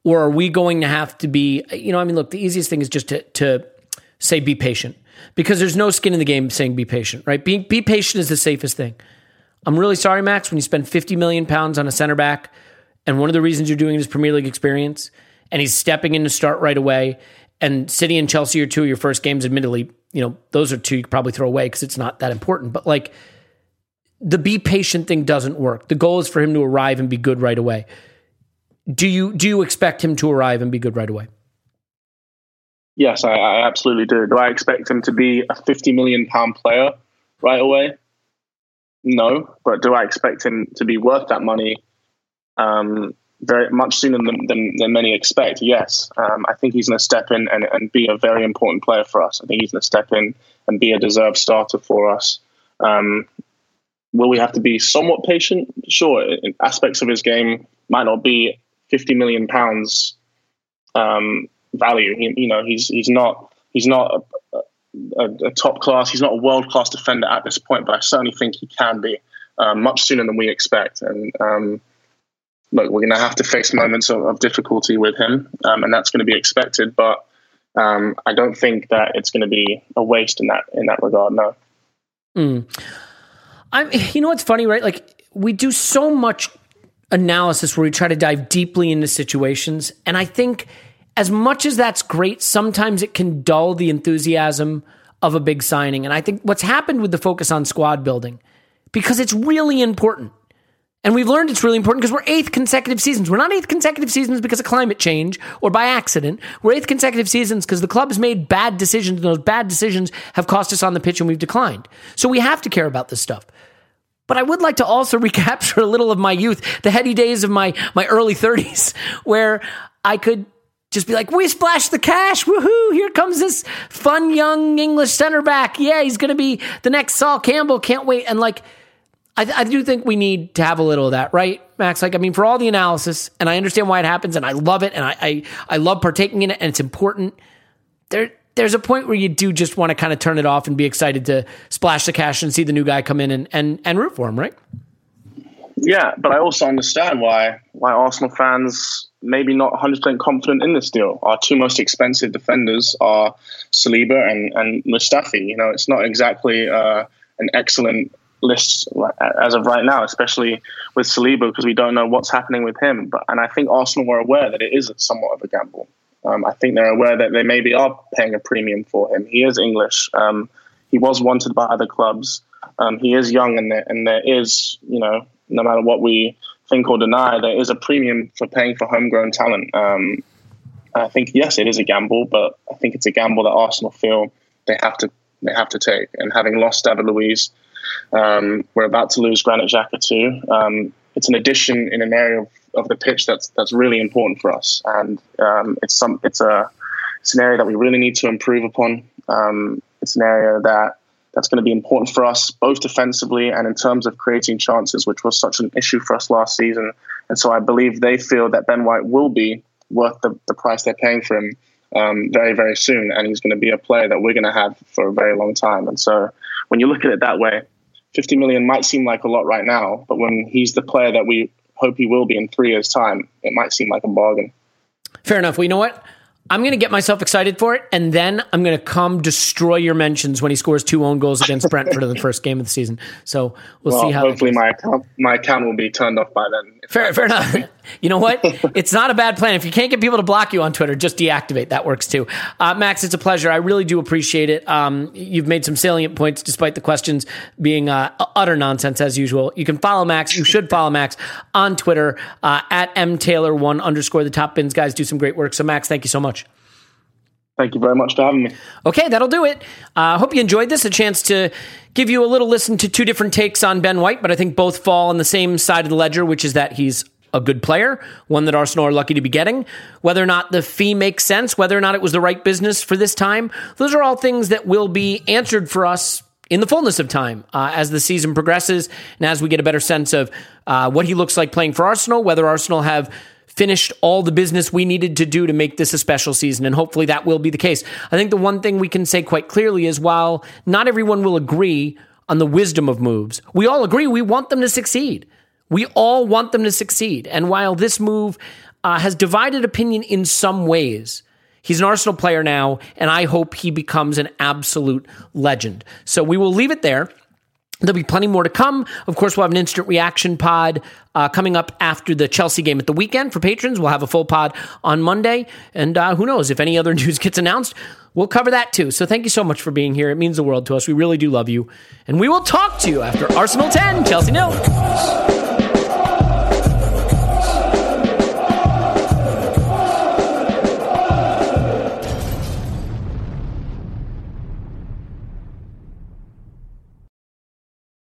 Or are we going to have to be, you know, I mean, look, the easiest thing is just to, to say be patient because there's no skin in the game saying be patient, right? Be, be patient is the safest thing. I'm really sorry, Max, when you spend 50 million pounds on a center back, and one of the reasons you're doing it is Premier League experience, and he's stepping in to start right away, and City and Chelsea are two of your first games, admittedly, you know, those are two you probably throw away because it's not that important. But like the be patient thing doesn't work. The goal is for him to arrive and be good right away. Do you do you expect him to arrive and be good right away? Yes, I, I absolutely do. Do I expect him to be a fifty million pound player right away? No, but do I expect him to be worth that money um, very much sooner than, than, than many expect? Yes, um, I think he's going to step in and, and be a very important player for us. I think he's going to step in and be a deserved starter for us. Um, will we have to be somewhat patient? Sure, aspects of his game might not be 50 million pounds um, value. He, you know, he's he's not he's not a, a, a top class. He's not a world class defender at this point, but I certainly think he can be um, much sooner than we expect. And um, look, we're going to have to face moments of, of difficulty with him, um, and that's going to be expected. But um, I don't think that it's going to be a waste in that in that regard. No. Mm. I'm. You know what's funny, right? Like we do so much analysis where we try to dive deeply into situations. And I think as much as that's great, sometimes it can dull the enthusiasm of a big signing. And I think what's happened with the focus on squad building, because it's really important. And we've learned it's really important because we're eighth consecutive seasons. We're not eighth consecutive seasons because of climate change or by accident. We're eighth consecutive seasons because the club has made bad decisions and those bad decisions have cost us on the pitch and we've declined. So we have to care about this stuff. But I would like to also recapture a little of my youth, the heady days of my my early 30s, where I could just be like, we splashed the cash. Woohoo. Here comes this fun young English center back. Yeah, he's going to be the next Sol Campbell. Can't wait. And like, I, I, do think we need to have a little of that, right, Max? Like, I mean, for all the analysis, and I understand why it happens, and I love it, and I, I, I love partaking in it, and it's important. There, there's a point where you do just want to kind of turn it off and be excited to splash the cash and see the new guy come in and, and, and root for him, right? Yeah, but I also understand why why Arsenal fans maybe not 100% confident in this deal. Our two most expensive defenders are Saliba and, and Mustafi. You know, it's not exactly uh, an excellent list as of right now, especially with Saliba because we don't know what's happening with him. But and I think Arsenal were aware that it is somewhat of a gamble. Um, I think they're aware that they maybe are paying a premium for him. He is English. Um, he was wanted by other clubs. Um, he is young, and there, and there is, you know, no matter what we think or deny, there is a premium for paying for homegrown talent. Um, I think yes, it is a gamble, but I think it's a gamble that Arsenal feel they have to they have to take. And having lost David Luiz, um, we're about to lose Granit Xhaka too. Um, it's an addition in an area of, of, the pitch that's that's really important for us, and um, it's some it's a it's an area that we really need to improve upon. Um, it's an area that that's going to be important for us both defensively and in terms of creating chances, which was such an issue for us last season. And so I believe they feel that Ben White will be worth the, the price they're paying for him um, very, very soon, and he's going to be a player that we're going to have for a very long time. And so when you look at it that way, 50 million might seem like a lot right now, but when he's the player that we hope he will be in three years' time, it might seem like a bargain. Fair enough. Well, you know what? I'm going to get myself excited for it, and then I'm going to come destroy your mentions when he scores two own goals against Brentford in the first game of the season. So we'll, well see how. Hopefully, my account my account will be turned off by then. Fair, fair enough. You know what? it's not a bad plan. If you can't get people to block you on Twitter, just deactivate. That works too. Uh, Max, it's a pleasure. I really do appreciate it. Um, you've made some salient points despite the questions being uh, utter nonsense as usual. You can follow Max. You should follow Max on Twitter uh, at mtaylor one underscore the top bins guys do some great work. So Max, thank you so much. Thank you very much for having me. Okay, that'll do it. I uh, hope you enjoyed this. A chance to give you a little listen to two different takes on Ben White, but I think both fall on the same side of the ledger, which is that he's a good player, one that Arsenal are lucky to be getting. Whether or not the fee makes sense, whether or not it was the right business for this time, those are all things that will be answered for us in the fullness of time uh, as the season progresses and as we get a better sense of uh, what he looks like playing for Arsenal, whether Arsenal have finished all the business we needed to do to make this a special season. And hopefully that will be the case. I think the one thing we can say quite clearly is while not everyone will agree on the wisdom of moves, we all agree we want them to succeed. We all want them to succeed. And while this move uh, has divided opinion in some ways, He's an Arsenal player now, and I hope he becomes an absolute legend. So we will leave it there. There'll be plenty more to come. Of course, we'll have an instant reaction pod uh, coming up after the Chelsea game at the weekend for patrons. We'll have a full pod on Monday. And uh, who knows, if any other news gets announced, we'll cover that too. So thank you so much for being here. It means the world to us. We really do love you. And we will talk to you after Arsenal 10, Chelsea nil.